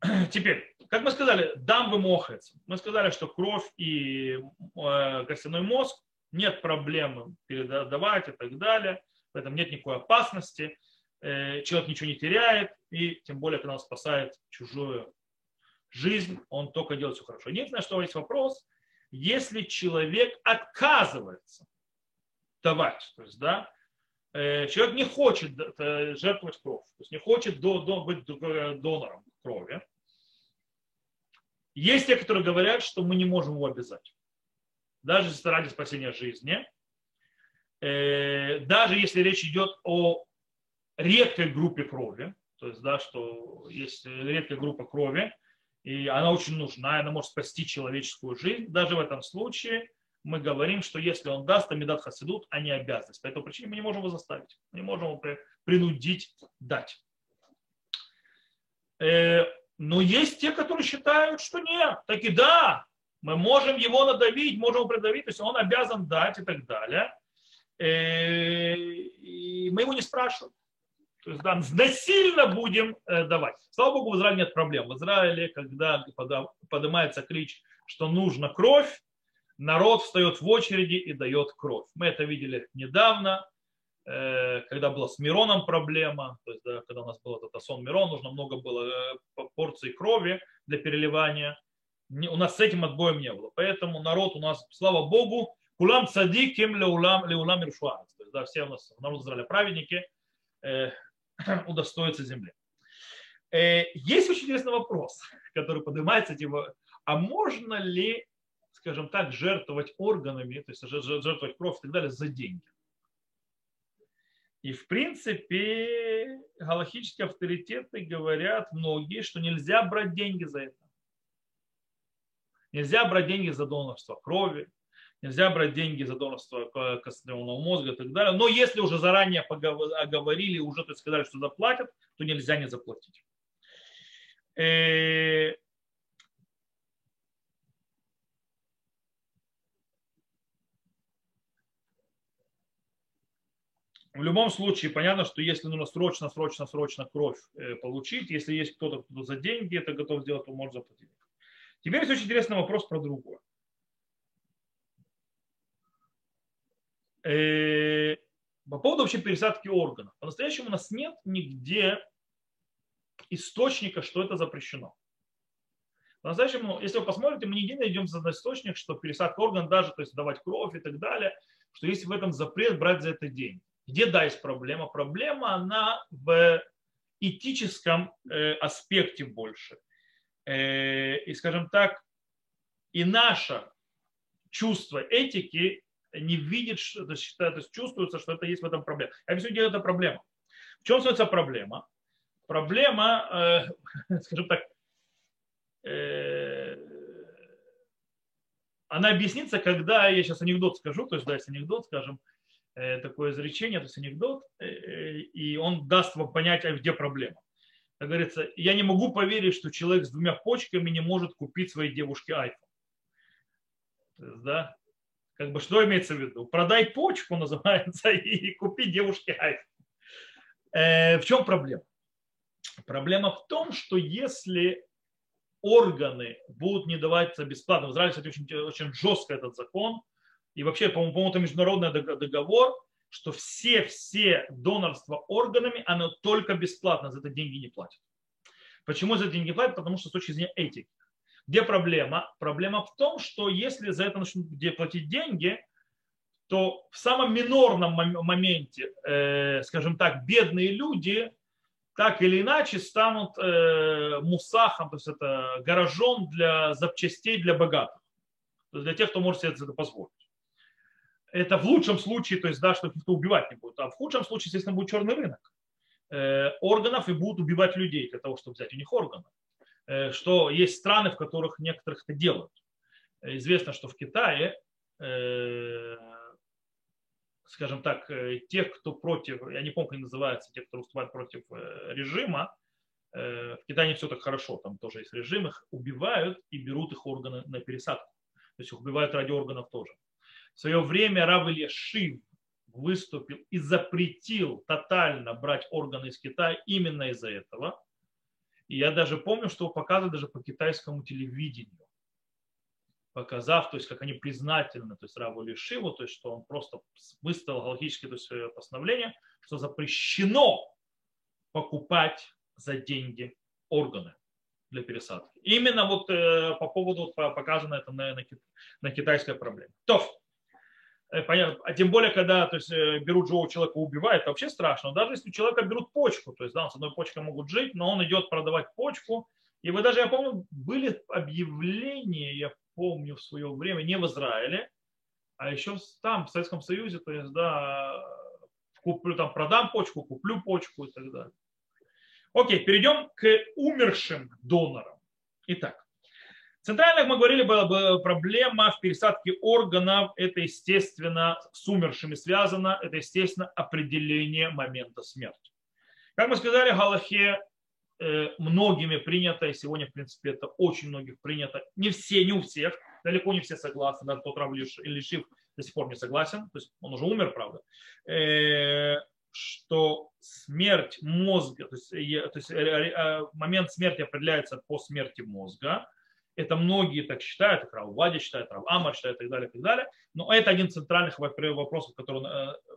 (clears throat) Теперь, как мы сказали, дам вы мохец. Мы сказали, что кровь и э, костяной мозг нет проблемы передавать и так далее. В этом нет никакой опасности. Э, человек ничего не теряет. И тем более, когда он спасает чужую жизнь, он только делает все хорошо. Единственное, что есть вопрос – если человек отказывается давать, то есть, да, человек не хочет э, жертвовать кровь, то есть не хочет до, до, быть донором крови, есть те, которые говорят, что мы не можем его обязать. Даже ради спасения жизни, э, даже если речь идет о редкой группе крови, то есть, да, что есть редкая группа крови, и она очень нужна, она может спасти человеческую жизнь. Даже в этом случае мы говорим, что если он даст Амидат Хасидут, а не обязанность. По этой причине мы не можем его заставить, не можем его принудить дать. Э, но есть те, которые считают, что нет, так и да, мы можем его надавить, можем его придавить, то есть он обязан дать и так далее. Э, и мы его не спрашиваем. То есть да, насильно будем э, давать. Слава Богу, в Израиле нет проблем. В Израиле, когда поднимается клич, что нужно кровь, народ встает в очереди и дает кровь. Мы это видели недавно, э, когда была с Мироном проблема, то есть, да, когда у нас был этот сон Мирон, нужно много было э, порций крови для переливания. У нас с этим отбоем не было. Поэтому народ у нас, слава Богу, кулам цадиким леулам леулам То есть, да, все у нас народ Израиля праведники, (clears throat) удостоиться земли. Э, есть очень интересный вопрос, (laughs) который поднимается, типа, а можно ли, скажем так, жертвовать органами, то есть жертвовать кровь и так далее за деньги? И в принципе галактические авторитеты говорят многие, что нельзя брать деньги за это. Нельзя брать деньги за донорство крови, нельзя брать деньги за донорство костного мозга и так далее. Но если уже заранее оговорили, уже то сказали, что заплатят, то нельзя не заплатить. В любом случае, понятно, что если нужно срочно, срочно, срочно кровь э, получить, если есть кто-то, кто за деньги это готов сделать, то может заплатить. Теперь есть очень интересный вопрос про другое. Э, по поводу вообще пересадки органов. По-настоящему у нас нет нигде источника, что это запрещено. По-настоящему, если вы посмотрите, мы нигде не найдем за источник, что пересадка органов, даже то есть давать кровь и так далее, что есть в этом запрет брать за это деньги. Где, да, есть проблема? Проблема, она в этическом э, аспекте больше. Э, и, скажем так, и наша чувства этики не видит, то есть, то есть чувствуется, что это есть в этом проблема. Я объясню, где это проблема. В чем становится проблема? Проблема, э, (laughs) скажем так, э, она объяснится, когда я сейчас анекдот скажу, то есть, да, если анекдот, скажем, такое изречение, то есть анекдот, э, и он даст вам понять, а где проблема. Как говорится, я не могу поверить, что человек с двумя почками не может купить своей девушке iPhone. Да, как бы что имеется в виду? Продай почку, (laughs) называется, и купи девушке iPhone. Э, в чем проблема? Проблема в том, что если органы будут не даваться бесплатно. В Израиле, кстати, очень, очень жестко этот закон. И вообще, по-моему, это международный договор, что все-все донорства органами, оно только бесплатно, за это деньги не платят. Почему за это деньги платят? Потому что с точки зрения этики. Где проблема? Проблема в том, что если за это начнут платить деньги, то в самом минорном моменте, э, скажем так, бедные люди так или иначе станут э, мусахом, то есть это гаражом для запчастей для богатых, то есть для тех, кто может себе это позволить. Это в лучшем случае, то есть да, что никто убивать не будет, а в худшем случае, естественно, будет черный рынок э, органов и будут убивать людей для того, чтобы взять у них органы. Э, что есть страны, в которых некоторых это делают. Известно, что в Китае э, скажем так, э, тех, кто против, я не помню, как называется, тех, кто выступает против э, режима, э, в Китае не все так хорошо, там тоже есть режим, их убивают и берут их органы на пересадку. То есть их убивают ради органов тоже. В свое время Рав Шив выступил и запретил тотально брать органы из Китая именно из-за этого. И я даже помню, что показывали даже по китайскому телевидению показав, то есть как они признательны, то есть Раву Лишиву, то есть что он просто выставил галактическое то есть, постановление, что запрещено покупать за деньги органы для пересадки. Именно вот э, по поводу показано это на, на, на китайской проблеме. То, а тем более, когда то есть, э, берут живого человека, убивают, это вообще страшно. Даже если у человека берут почку, то есть да, с одной почкой могут жить, но он идет продавать почку, и вы даже, я помню, были объявления, я помню в свое время, не в Израиле, а еще там, в Советском Союзе, то есть, да, куплю, там, продам почку, куплю почку и так далее. Окей, перейдем к умершим донорам. Итак, центральная, как мы говорили, была проблема в пересадке органов. Это, естественно, с умершими связано. Это, естественно, определение момента смерти. Как мы сказали, Галахе Э, многими принято, и сегодня, в принципе, это очень многих принято. Не все, не у всех, далеко не все согласны, даже тот Рав Лишив до сих пор не согласен, то есть он уже умер, правда, э, что смерть мозга, то есть, то есть э, момент смерти определяется по смерти мозга, это многие так считают, как Рав считает, Рав Амар считает и так далее, и так далее. Но это один из центральных вопросов, который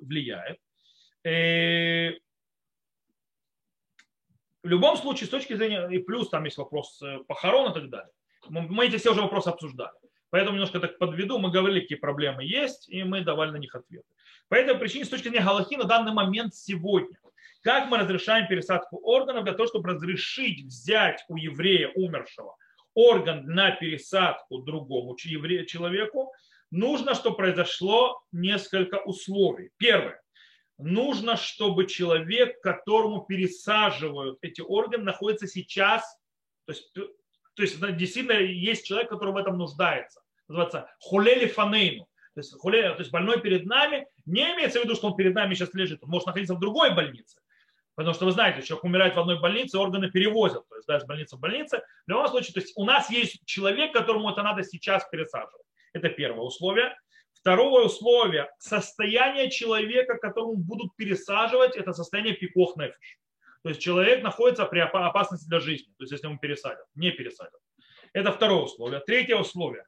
влияет. В любом случае, с точки зрения, и плюс там есть вопрос э, похорон и так далее. Мы эти все уже вопросы обсуждали. Поэтому немножко так подведу. Мы говорили, какие проблемы есть, и мы давали на них ответы. По этой причине, с точки зрения Галахи, на данный момент сегодня, как мы разрешаем пересадку органов для того, чтобы разрешить взять у еврея умершего орган на пересадку другому человеку, нужно, чтобы произошло несколько условий. Первое нужно, чтобы человек, которому пересаживают эти органы, находится сейчас, то есть, то есть действительно есть человек, который в этом нуждается. Называется хулели фанейну. То есть, хулели, то есть больной перед нами, не имеется в виду, что он перед нами сейчас лежит, он может находиться в другой больнице. Потому что вы знаете, человек умирает в одной больнице, органы перевозят, то есть да, из больницы в больницу. В любом случае, то есть у нас есть человек, которому это надо сейчас пересаживать. Это первое условие. Второе условие – состояние человека, которому будут пересаживать, это состояние пикох нефиш. То есть человек находится при опасности для жизни, то есть если ему пересадят, не пересадят. Это второе условие. Третье условие.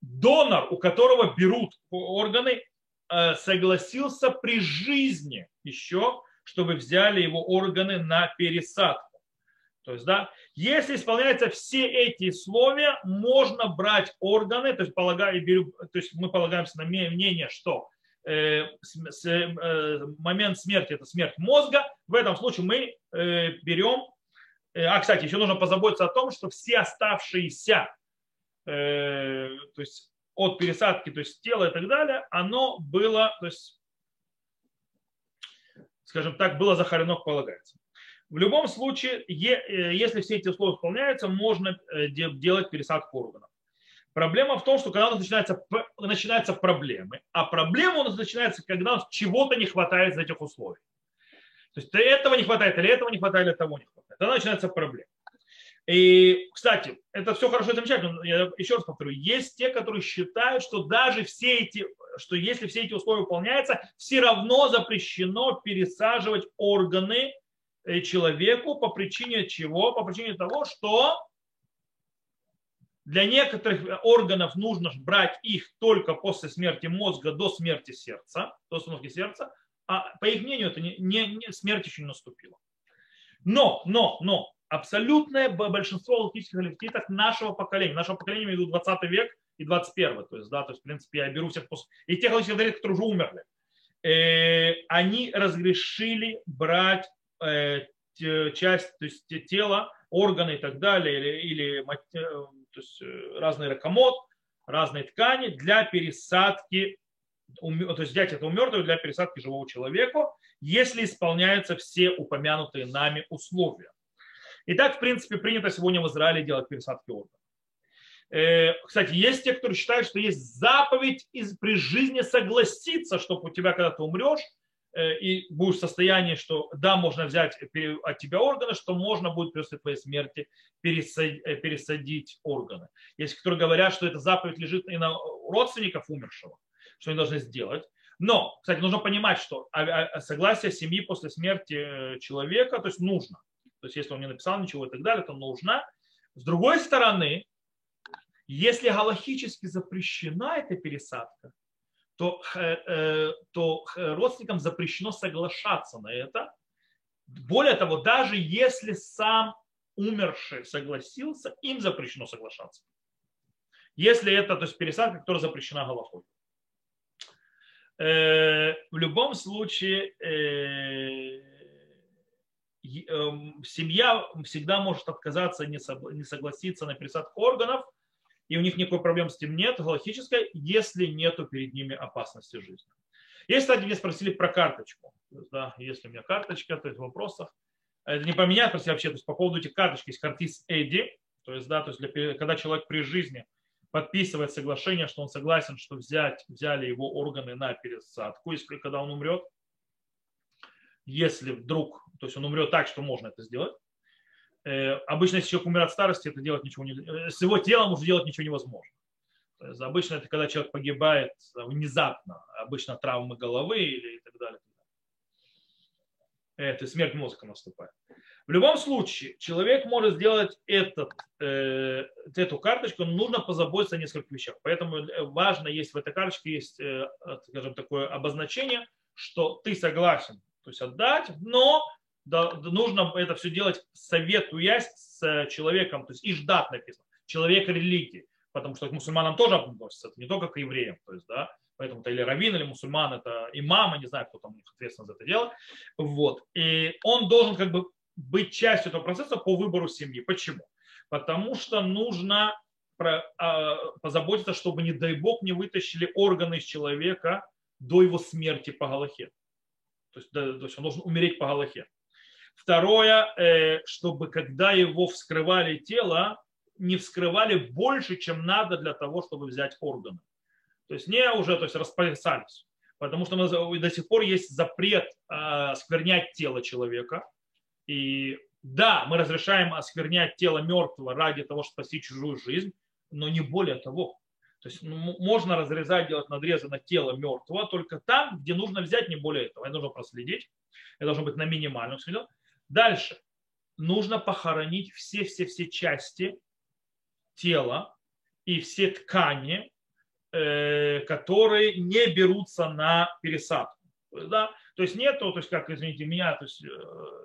Донор, у которого берут органы, э, согласился при жизни еще, чтобы взяли его органы на пересадку. То есть, да, если исполняются все эти условия, можно брать органы, то есть, полагаю, то есть мы полагаемся на мнение, что э, с, э, момент смерти это смерть мозга, в этом случае мы э, берем, э, а, кстати, еще нужно позаботиться о том, что все оставшиеся, э, то есть от пересадки, то есть тела и так далее, оно было, то есть, скажем так, было захарено, полагается. В любом случае, э, если все эти условия выполняются, можно э, делать пересадку органов. Проблема в том, что когда у нас начинаются, начинаются проблемы, а проблема у нас начинается, когда у нас чего-то не хватает из этих условий. То есть этого не хватает, или этого не хватает, или того не хватает. Тогда начинается проблема. И, кстати, это все хорошо и замечательно. Я еще раз повторю, есть те, которые считают, что даже все эти, что если все эти условия выполняются, все равно запрещено пересаживать органы э, человеку по причине чего? По причине того, что для некоторых органов нужно брать их только после смерти мозга до смерти сердца, до смерти сердца, а по их мнению это не, не, не смерть еще не наступила. Но, но, но, абсолютное большинство логических алифтитов нашего поколения, нашего поколения имею 20 век и 21, то есть, да, то есть, в принципе, я беру всех, и тех логических которые уже умерли, э, они разрешили брать э, часть, то есть тела, органы и так далее, или, или э, то есть, э, разный ракомод, разные ткани для пересадки, то есть взять это у мертвого для пересадки живого человека, если исполняются все упомянутые нами условия. И так, в принципе, принято сегодня в Израиле делать пересадки органов. Э, кстати, есть те, кто считают, что есть заповедь из, при жизни согласиться, чтобы у тебя, когда ты умрешь, э, и будешь в состоянии, что да, можно взять от тебя органы, что можно будет после твоей смерти пересадить, э, пересадить органы. Есть, которые говорят, что эта заповедь лежит и на родственников умершего, что они должны сделать. Но, кстати, нужно понимать, что а, а, согласие семьи после смерти человека, то есть нужно. То есть если он не написал ничего и так далее, то нужно. С другой стороны, если галахически запрещена эта пересадка, то, э, э, то родственникам запрещено соглашаться на это. Более того, даже если сам умерший согласился, им запрещено соглашаться. Если это то есть пересадка, которая запрещена Галахой. Э, в любом случае, Эм, семья всегда может отказаться, не согласиться на пересадку органов, и у них никакой проблем с этим нет, галактической, если нету перед ними опасности жизни. Есть, кстати, меня спросили про карточку. да, если у меня карточка, то есть в вопросах. Это не по меня спросили вообще, то есть по поводу этих карточек есть картиз Эдди, то есть, да, то есть для, когда человек при жизни подписывает соглашение, что он согласен, что взять, взяли его органы на пересадку, если когда он умрет, если вдруг, то есть он умрет так, что можно это сделать. Э, обычно, если человек умирает от старости, это делать ничего не, э, с его телом уже делать ничего невозможно. То есть, обычно это когда человек погибает внезапно, обычно травмы головы или и так далее. Это смерть мозга наступает. В любом случае, человек может сделать этот, э, эту карточку, но нужно позаботиться о нескольких вещах. Поэтому э, важно, есть в этой карточке есть, э, скажем, такое обозначение, что ты согласен то есть отдать, но нужно это все делать, советуясь с человеком, то есть и ждать написано, человек религии, потому что к мусульманам тоже относится, это не только к евреям, то есть, да, поэтому это или раввин, или мусульман, это имам, не знаю, кто там ответственен за это дело, вот, и он должен как бы быть частью этого процесса по выбору семьи. Почему? Потому что нужно а, позаботиться, чтобы, не дай бог, не вытащили органы из человека до его смерти по Галахе. То есть, да, то есть он должен умереть по Галахе. Второе, э, чтобы когда его вскрывали тело, не вскрывали больше, чем надо для того, чтобы взять органы. То есть не уже то есть распоясались. Потому что мы, до сих пор есть запрет э, сквернять тело человека. И да, мы разрешаем осквернять тело мертвого ради того, чтобы спасти чужую жизнь, но не более того. То есть ну, можно разрезать, делать надрезы на тело мертвого только там, где нужно взять не более этого. Это нужно проследить. Это должно быть на минимальном следу. Дальше. Нужно похоронить все-все-все части тела и все ткани, э, которые не берутся на пересадку. Да? То есть нету, то есть как, извините меня, то есть э,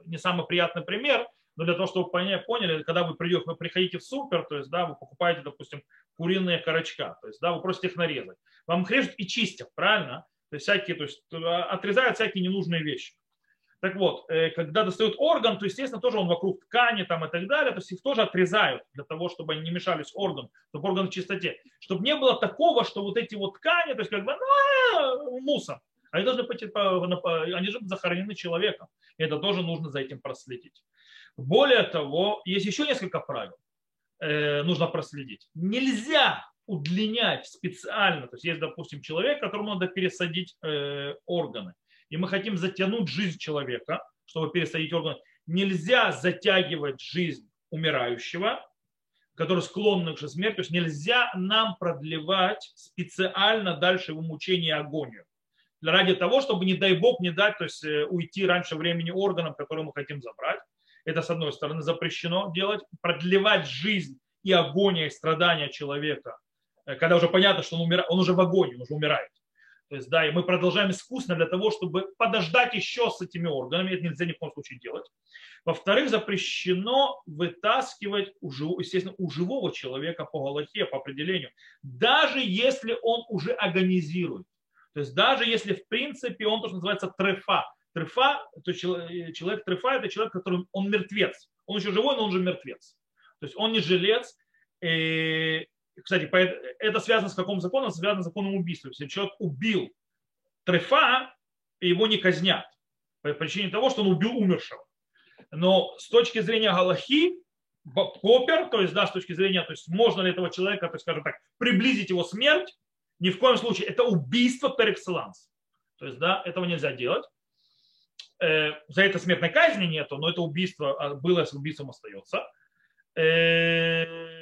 не самый приятный пример, но для того, чтобы поняли, когда вы придете, вы приходите в супер, то есть, да, вы покупаете, допустим, куриные корочка. То есть, да, вы просите их нарезать. Вам их режут и чистят, правильно? То есть, всякие, то есть, отрезают всякие ненужные вещи. Так вот, э, когда достают орган, то, естественно, тоже он вокруг ткани там и так далее, то есть их тоже отрезают для того, чтобы они не мешались органам, чтобы орган в чистоте. Чтобы не было такого, что вот эти вот ткани, то есть как бы ну, мусор, они должны пойти, они же захоронены человеком. И это тоже нужно за этим проследить. Более того, есть еще несколько правил, э, нужно проследить. Нельзя удлинять специально, то есть есть, допустим, человек, которому надо пересадить э, органы, и мы хотим затянуть жизнь человека, чтобы пересадить органы, нельзя затягивать жизнь умирающего, который склонен к смерти, то есть нельзя нам продлевать специально дальше его мучение и агонию. Ради того, чтобы, не дай бог, не дать, то есть э, уйти раньше времени органам, которые мы хотим забрать. Это, с одной стороны, запрещено делать. Продлевать жизнь и агония, и страдания человека Э, когда уже понятно, что он, умирает, он уже в агонии, он уже умирает. То есть, да, и мы продолжаем искусно для того, чтобы подождать еще с этими органами. Это нельзя ни в коем случае делать. Во-вторых, запрещено вытаскивать, у, естественно, у живого человека по Галахе, по определению, даже если он уже агонизирует. То есть даже если, в принципе, он то, что называется трефа. Трефа, то человек, человек трефа, это человек, который, он мертвец. Он еще живой, но он же мертвец. То есть он не жилец, и кстати, это связано с каким законом? Связано с законом убийства. Если человек убил трефа, его не казнят по причине того, что он убил умершего. Но с точки зрения Галахи, Попер, то есть, да, с точки зрения, то есть, можно ли этого человека, то есть, скажем так, приблизить его смерть, ни в коем случае, это убийство per excellence. То есть, да, этого нельзя делать. Э, за это смертной казни нету, но это убийство а, было, с убийством остается. Э,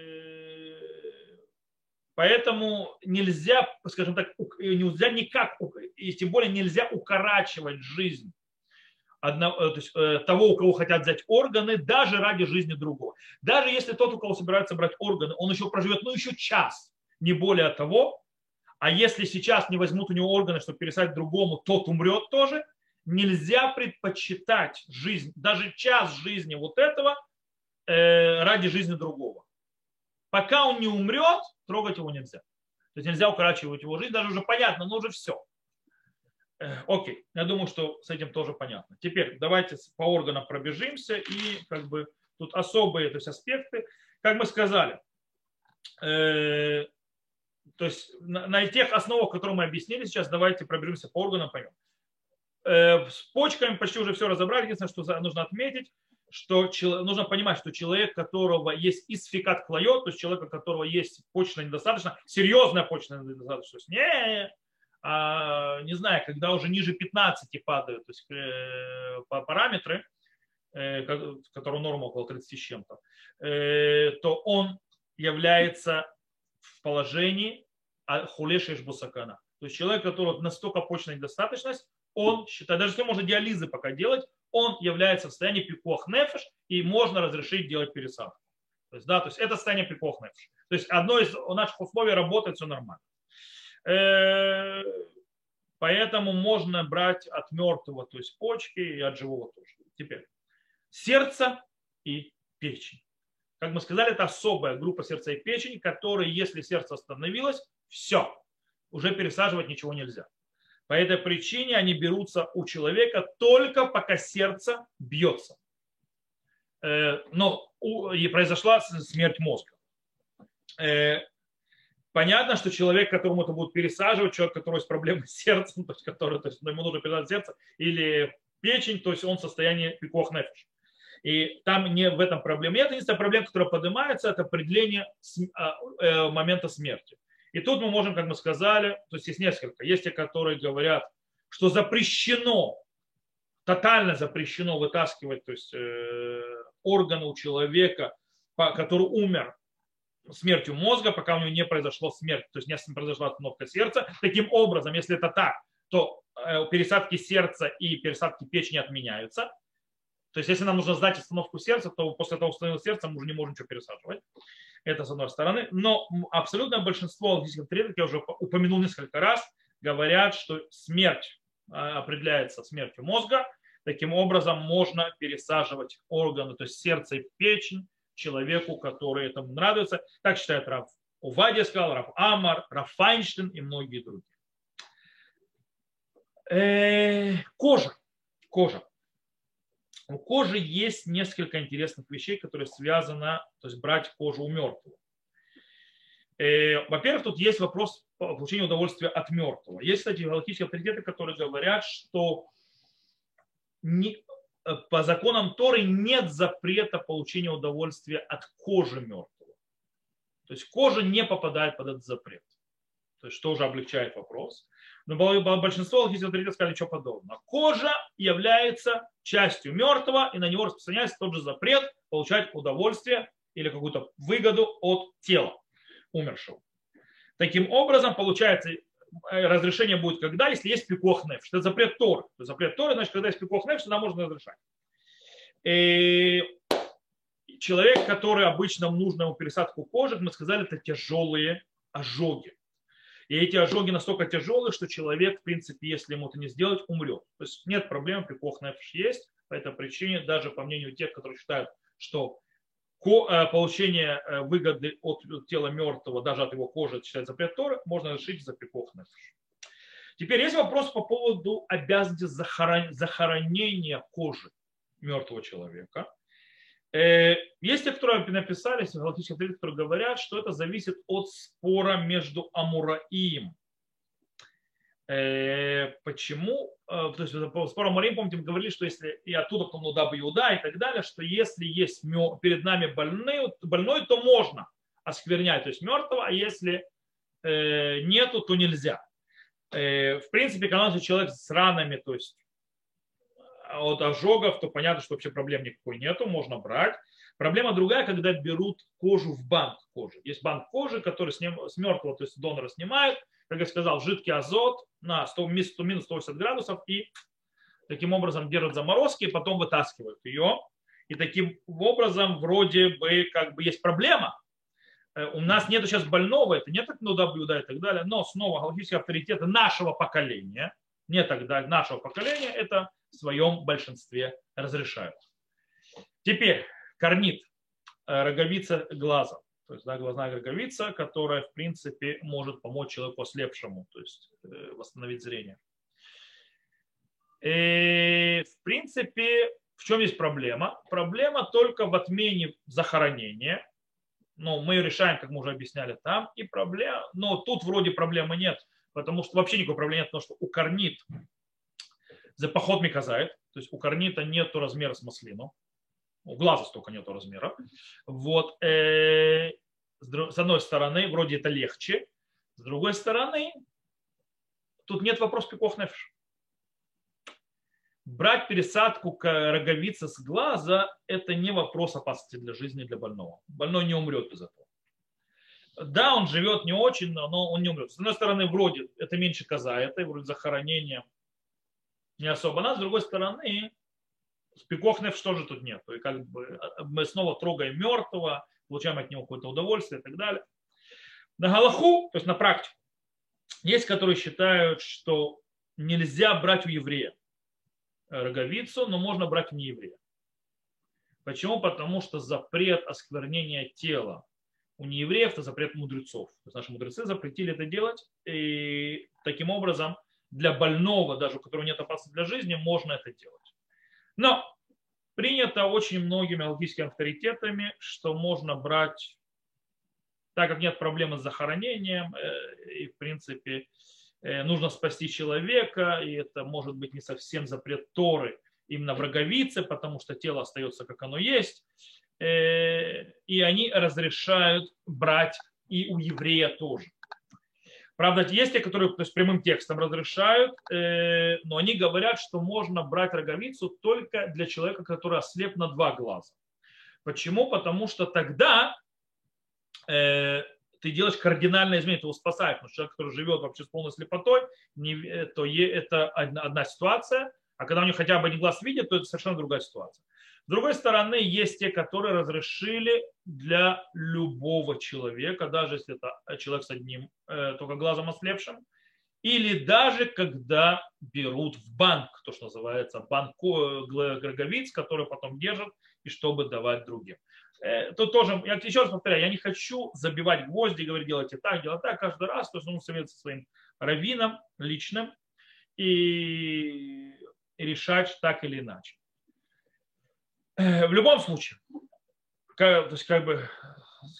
Поэтому нельзя, скажем так, нельзя никак, и тем более нельзя укорачивать жизнь одного, э, то есть, э, того, у кого хотят взять органы, даже ради жизни другого. Даже если тот, у кого собираются брать органы, он еще проживет, ну, еще час, не более того. А если сейчас не возьмут у него органы, чтобы пересадить другому, тот умрет тоже. Нельзя предпочитать жизнь, даже час жизни вот этого э, ради жизни другого. Пока он не умрет, трогать его нельзя. То есть нельзя укорачивать его жизнь, даже уже понятно, но уже все. Э, окей, я думаю, что с этим тоже понятно. Теперь давайте по органам пробежимся и как бы тут особые то есть, аспекты. Как мы сказали, э, то есть на, на тех основах, которые мы объяснили сейчас, давайте пробежимся по органам, поймем. Э, с почками почти уже все разобрали. Единственное, что нужно отметить, что нужно понимать, что человек, которого есть исфикат клайот, то есть человек, у которого есть почечная недостаточно, серьезная почечная недостаточность, не, а, не знаю, когда уже ниже 15 падают, то есть э, параметры, э, которые норма около 30 с чем-то, э, то он является в положении хулешиш бусакана. То есть человек, у которого настолько почечная недостаточность, он считает, даже если можно диализы пока делать, он является в состоянии пикох нефиш, и можно разрешить делать пересадку. То есть, да, то есть это состояние пикох нефиш. То есть одно из наших условий работает, все нормально. Э, поэтому можно брать от мертвого, то есть почки, и от живого тоже. Теперь сердце и печень. Как мы сказали, это особая группа сердца и печени, которые, если сердце остановилось, все, уже пересаживать ничего нельзя. По этой причине они берутся у человека только пока сердце бьется. Э, но и произошла смерть мозга. Э, понятно, что человек, которому это будут пересаживать, человек, который с проблемой с сердцем, (laughs) то есть, который, то есть ему нужно пересаживать сердце, или печень, то есть он в состоянии пикох. И там не в этом проблема нет. Единственная проблема, которая поднимается, это определение а, э, момента смерти. И тут мы можем, как мы сказали, то есть есть несколько. Есть те, которые говорят, что запрещено, тотально запрещено вытаскивать то есть, э, органы у человека, который умер смертью мозга, пока у него не произошла смерть, то есть не произошла остановка сердца. Таким образом, если это так, то э, пересадки сердца и пересадки печени отменяются. То есть, если нам нужно сдать остановку сердца, то после того, что сердце, мы уже не можем ничего пересаживать. Это с одной стороны. Но абсолютное большинство логических требований, я уже упомянул несколько раз, говорят, что смерть а, определяется смертью мозга. Таким образом, можно пересаживать органы, то есть сердце и печень человеку, который этому нравится. Так считает Раф Увадия сказал, Раф Амар, Раф Файнштейн и многие другие. Э, кожа. Кожа. У кожи есть несколько интересных вещей, которые связаны, то есть брать кожу у мертвого. Э, во-первых, тут есть вопрос получения удовольствия от мертвого. Есть, кстати, галактические авторитеты, которые говорят, что не, э, по законам Торы нет запрета получения удовольствия от кожи мертвого. То есть кожа не попадает под этот запрет. То есть что уже облегчает вопрос. Но большинство галактических авторитетов сказали, что подобное. Кожа является частью мертвого, и на него распространяется тот же запрет получать удовольствие или какую-то выгоду от тела умершего. Таким образом, получается, э, разрешение будет когда, если есть пикох нефш. Это запрет Торы. Запрет Торы, значит, когда есть пикох нефш, тогда можно разрешать. И человек, который обычно нужно ему пересадку кожи, мы сказали, это тяжелые ожоги. И эти ожоги настолько тяжелые, что человек, в принципе, если ему это не сделать, умрет. То есть нет проблем, пикох нефш есть. По этой причине, даже по мнению тех, которые считают, что Э, получение э, выгоды от тела мертвого, даже от его кожи, считается запрет Торы, можно решить за пикох Теперь есть вопрос по поводу обязанности захоронения кожи мертвого человека. Э, есть те, которые написали, галактические авторитеты, которые говорят, что это зависит от спора между Амураим Э, почему? Э, то есть по спору Марим, помните, мы говорили, что если и оттуда потом Нуда Иуда и так далее, что если есть перед нами больной, больной, то можно осквернять, то есть мертвого, а если нету, то нельзя. В принципе, когда человек с ранами, то есть от ожогов, то понятно, что вообще проблем никакой нету, можно брать. Проблема другая, когда берут кожу в банк кожи. Есть банк кожи, который с, ним, с мертвого, то есть донора снимают, как я сказал, жидкий азот на 100, минус 180 градусов и таким образом держат заморозки, и потом вытаскивают ее. И таким образом вроде бы как бы есть проблема. Э, у нас нет сейчас больного, это нет ну блюда и так далее, но снова галактические авторитеты нашего поколения, не тогда, нашего поколения, это в своем большинстве разрешают. Теперь корнит, э, роговица глаза. То есть да, глазная роговица, которая, в принципе, может помочь человеку ослепшему, то есть э, восстановить зрение. И, в принципе, в чем есть проблема? Проблема только в отмене захоронения. Но мы ее решаем, как мы уже объясняли там. И проблема, но тут вроде проблемы нет, потому что вообще никакой проблемы нет, потому что у корнит за поход миказает, то есть у корнита нет размера с маслину, у глаза столько нет размера. Вот. Э, с одной стороны, вроде это легче, с другой стороны, тут нет вопроса пиков нефиш. Брать пересадку роговицы с глаза – это не вопрос опасности для жизни для больного. Больной не умрет без этого. Да, он живет не очень, но он не умрет. С одной стороны, вроде это меньше коза, это вроде захоронение не особо. А с другой стороны, пиков нефш тоже тут нет. Есть как бы мы снова трогаем мертвого, получаем от него какое-то удовольствие и так далее. На Галаху, то есть на практику, есть, которые считают, что нельзя брать у еврея роговицу, но можно брать у нееврея. Почему? Потому что запрет осквернения тела у неевреев – это запрет мудрецов. То есть наши мудрецы запретили это делать, и таким образом для больного, даже у которого нет опасности для жизни, можно это делать. Но Принято очень многими логическими авторитетами, что можно брать, так как нет проблемы с захоронением, э, и в принципе э, нужно спасти человека, и это может быть не совсем запрет Торы именно в потому что тело остается как оно есть, и они разрешают брать и у еврея тоже. Правда, есть те, которые то есть, прямым текстом разрешают, э, но они говорят, что можно брать роговицу только для человека, который ослеп на два глаза. Почему? Потому что тогда э, ты делаешь кардинальное изменение, ты его спасаешь. Что человек, который живет вообще с полной слепотой, не, э, то это одна, одна ситуация, а когда у него хотя бы один глаз видит, то это совершенно другая ситуация. С другой стороны, есть те, которые разрешили для любого человека, даже если это человек с одним э, только глазом ослепшим, или даже когда берут в банк, то, что называется банк гроговиц, который потом держат, и чтобы давать другим. Э, тут тоже, я еще раз повторяю, я не хочу забивать гвозди говорить, делайте так, делайте так каждый раз, то есть он советуется своим раввином личным и решать так или иначе. В любом случае, то есть как бы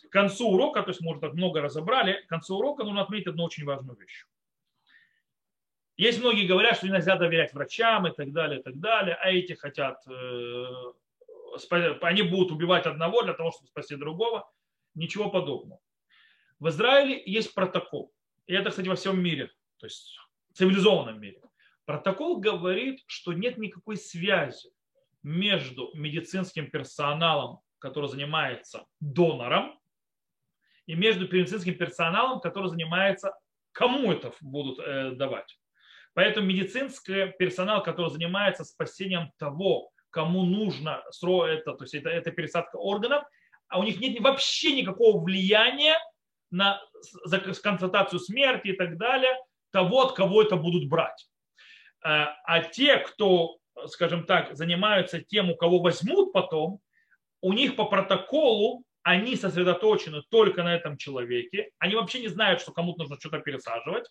к концу урока, то есть мы уже так много разобрали, к концу урока нужно отметить одну очень важную вещь. Есть многие говорят, что нельзя доверять врачам и так далее, и так далее, а эти хотят, э, они будут убивать одного для того, чтобы спасти другого. Ничего подобного. В Израиле есть протокол. И это, кстати, во всем мире, то есть в цивилизованном мире. Протокол говорит, что нет никакой связи между медицинским персоналом, который занимается донором, и между медицинским персоналом, который занимается, кому это будут э, давать. Поэтому медицинский персонал, который занимается спасением того, кому нужно это, то есть это, это пересадка органов, а у них нет вообще никакого влияния на констатацию смерти и так далее, того, от кого это будут брать. Э, а те, кто, скажем так, занимаются тем, у кого возьмут потом, у них по протоколу они сосредоточены только на этом человеке, они вообще не знают, что кому-то нужно что-то пересаживать,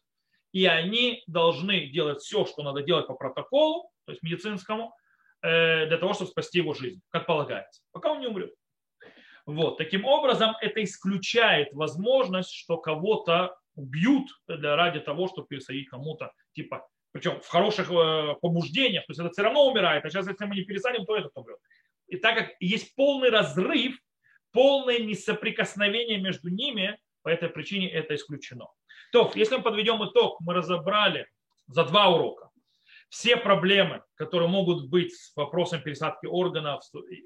и они должны делать все, что надо делать по протоколу, то есть медицинскому, э, для того, чтобы спасти его жизнь, как полагается, пока он не умрет. Вот. Таким образом, это исключает возможность, что кого-то убьют для, ради того, чтобы пересадить кому-то, типа, причем в хороших э, побуждениях, то есть это все равно умирает, а сейчас, если мы не пересадим, то этот умрет. И так как есть полный разрыв, полное несоприкосновение между ними, по этой причине это исключено. То, если мы подведем итог, мы разобрали за два урока все проблемы, которые могут быть с вопросом пересадки органов,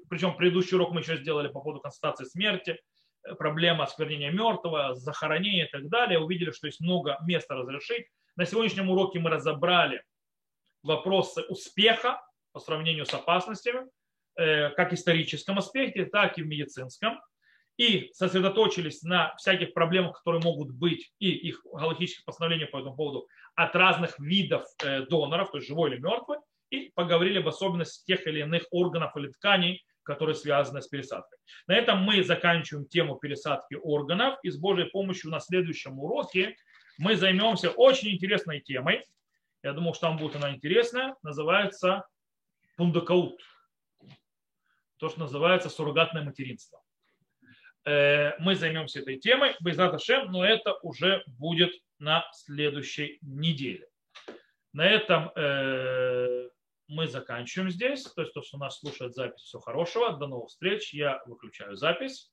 причем предыдущий урок мы еще сделали по поводу констатации смерти, э, проблема осквернения мертвого, захоронения и так далее, увидели, что есть много места разрешить. На сегодняшнем уроке мы разобрали вопросы успеха по сравнению с опасностями, э, как в историческом аспекте, так и в медицинском и сосредоточились на всяких проблемах, которые могут быть, и их галактических постановлениях по этому поводу от разных видов э, доноров, то есть живой или мертвый, и поговорили об особенностях тех или иных органов или тканей, которые связаны с пересадкой. На этом мы заканчиваем тему пересадки органов, и с Божьей помощью на следующем уроке мы займемся очень интересной темой. Я думаю, что вам будет она интересная. Называется пундакаут. То, что называется суррогатное материнство. Э, мы займемся этой темой, Байзат Ашем, но это уже будет на следующей неделе. На этом э, мы заканчиваем здесь. То есть, то, что нас слушает запись, все хорошего. До новых встреч. Я выключаю запись.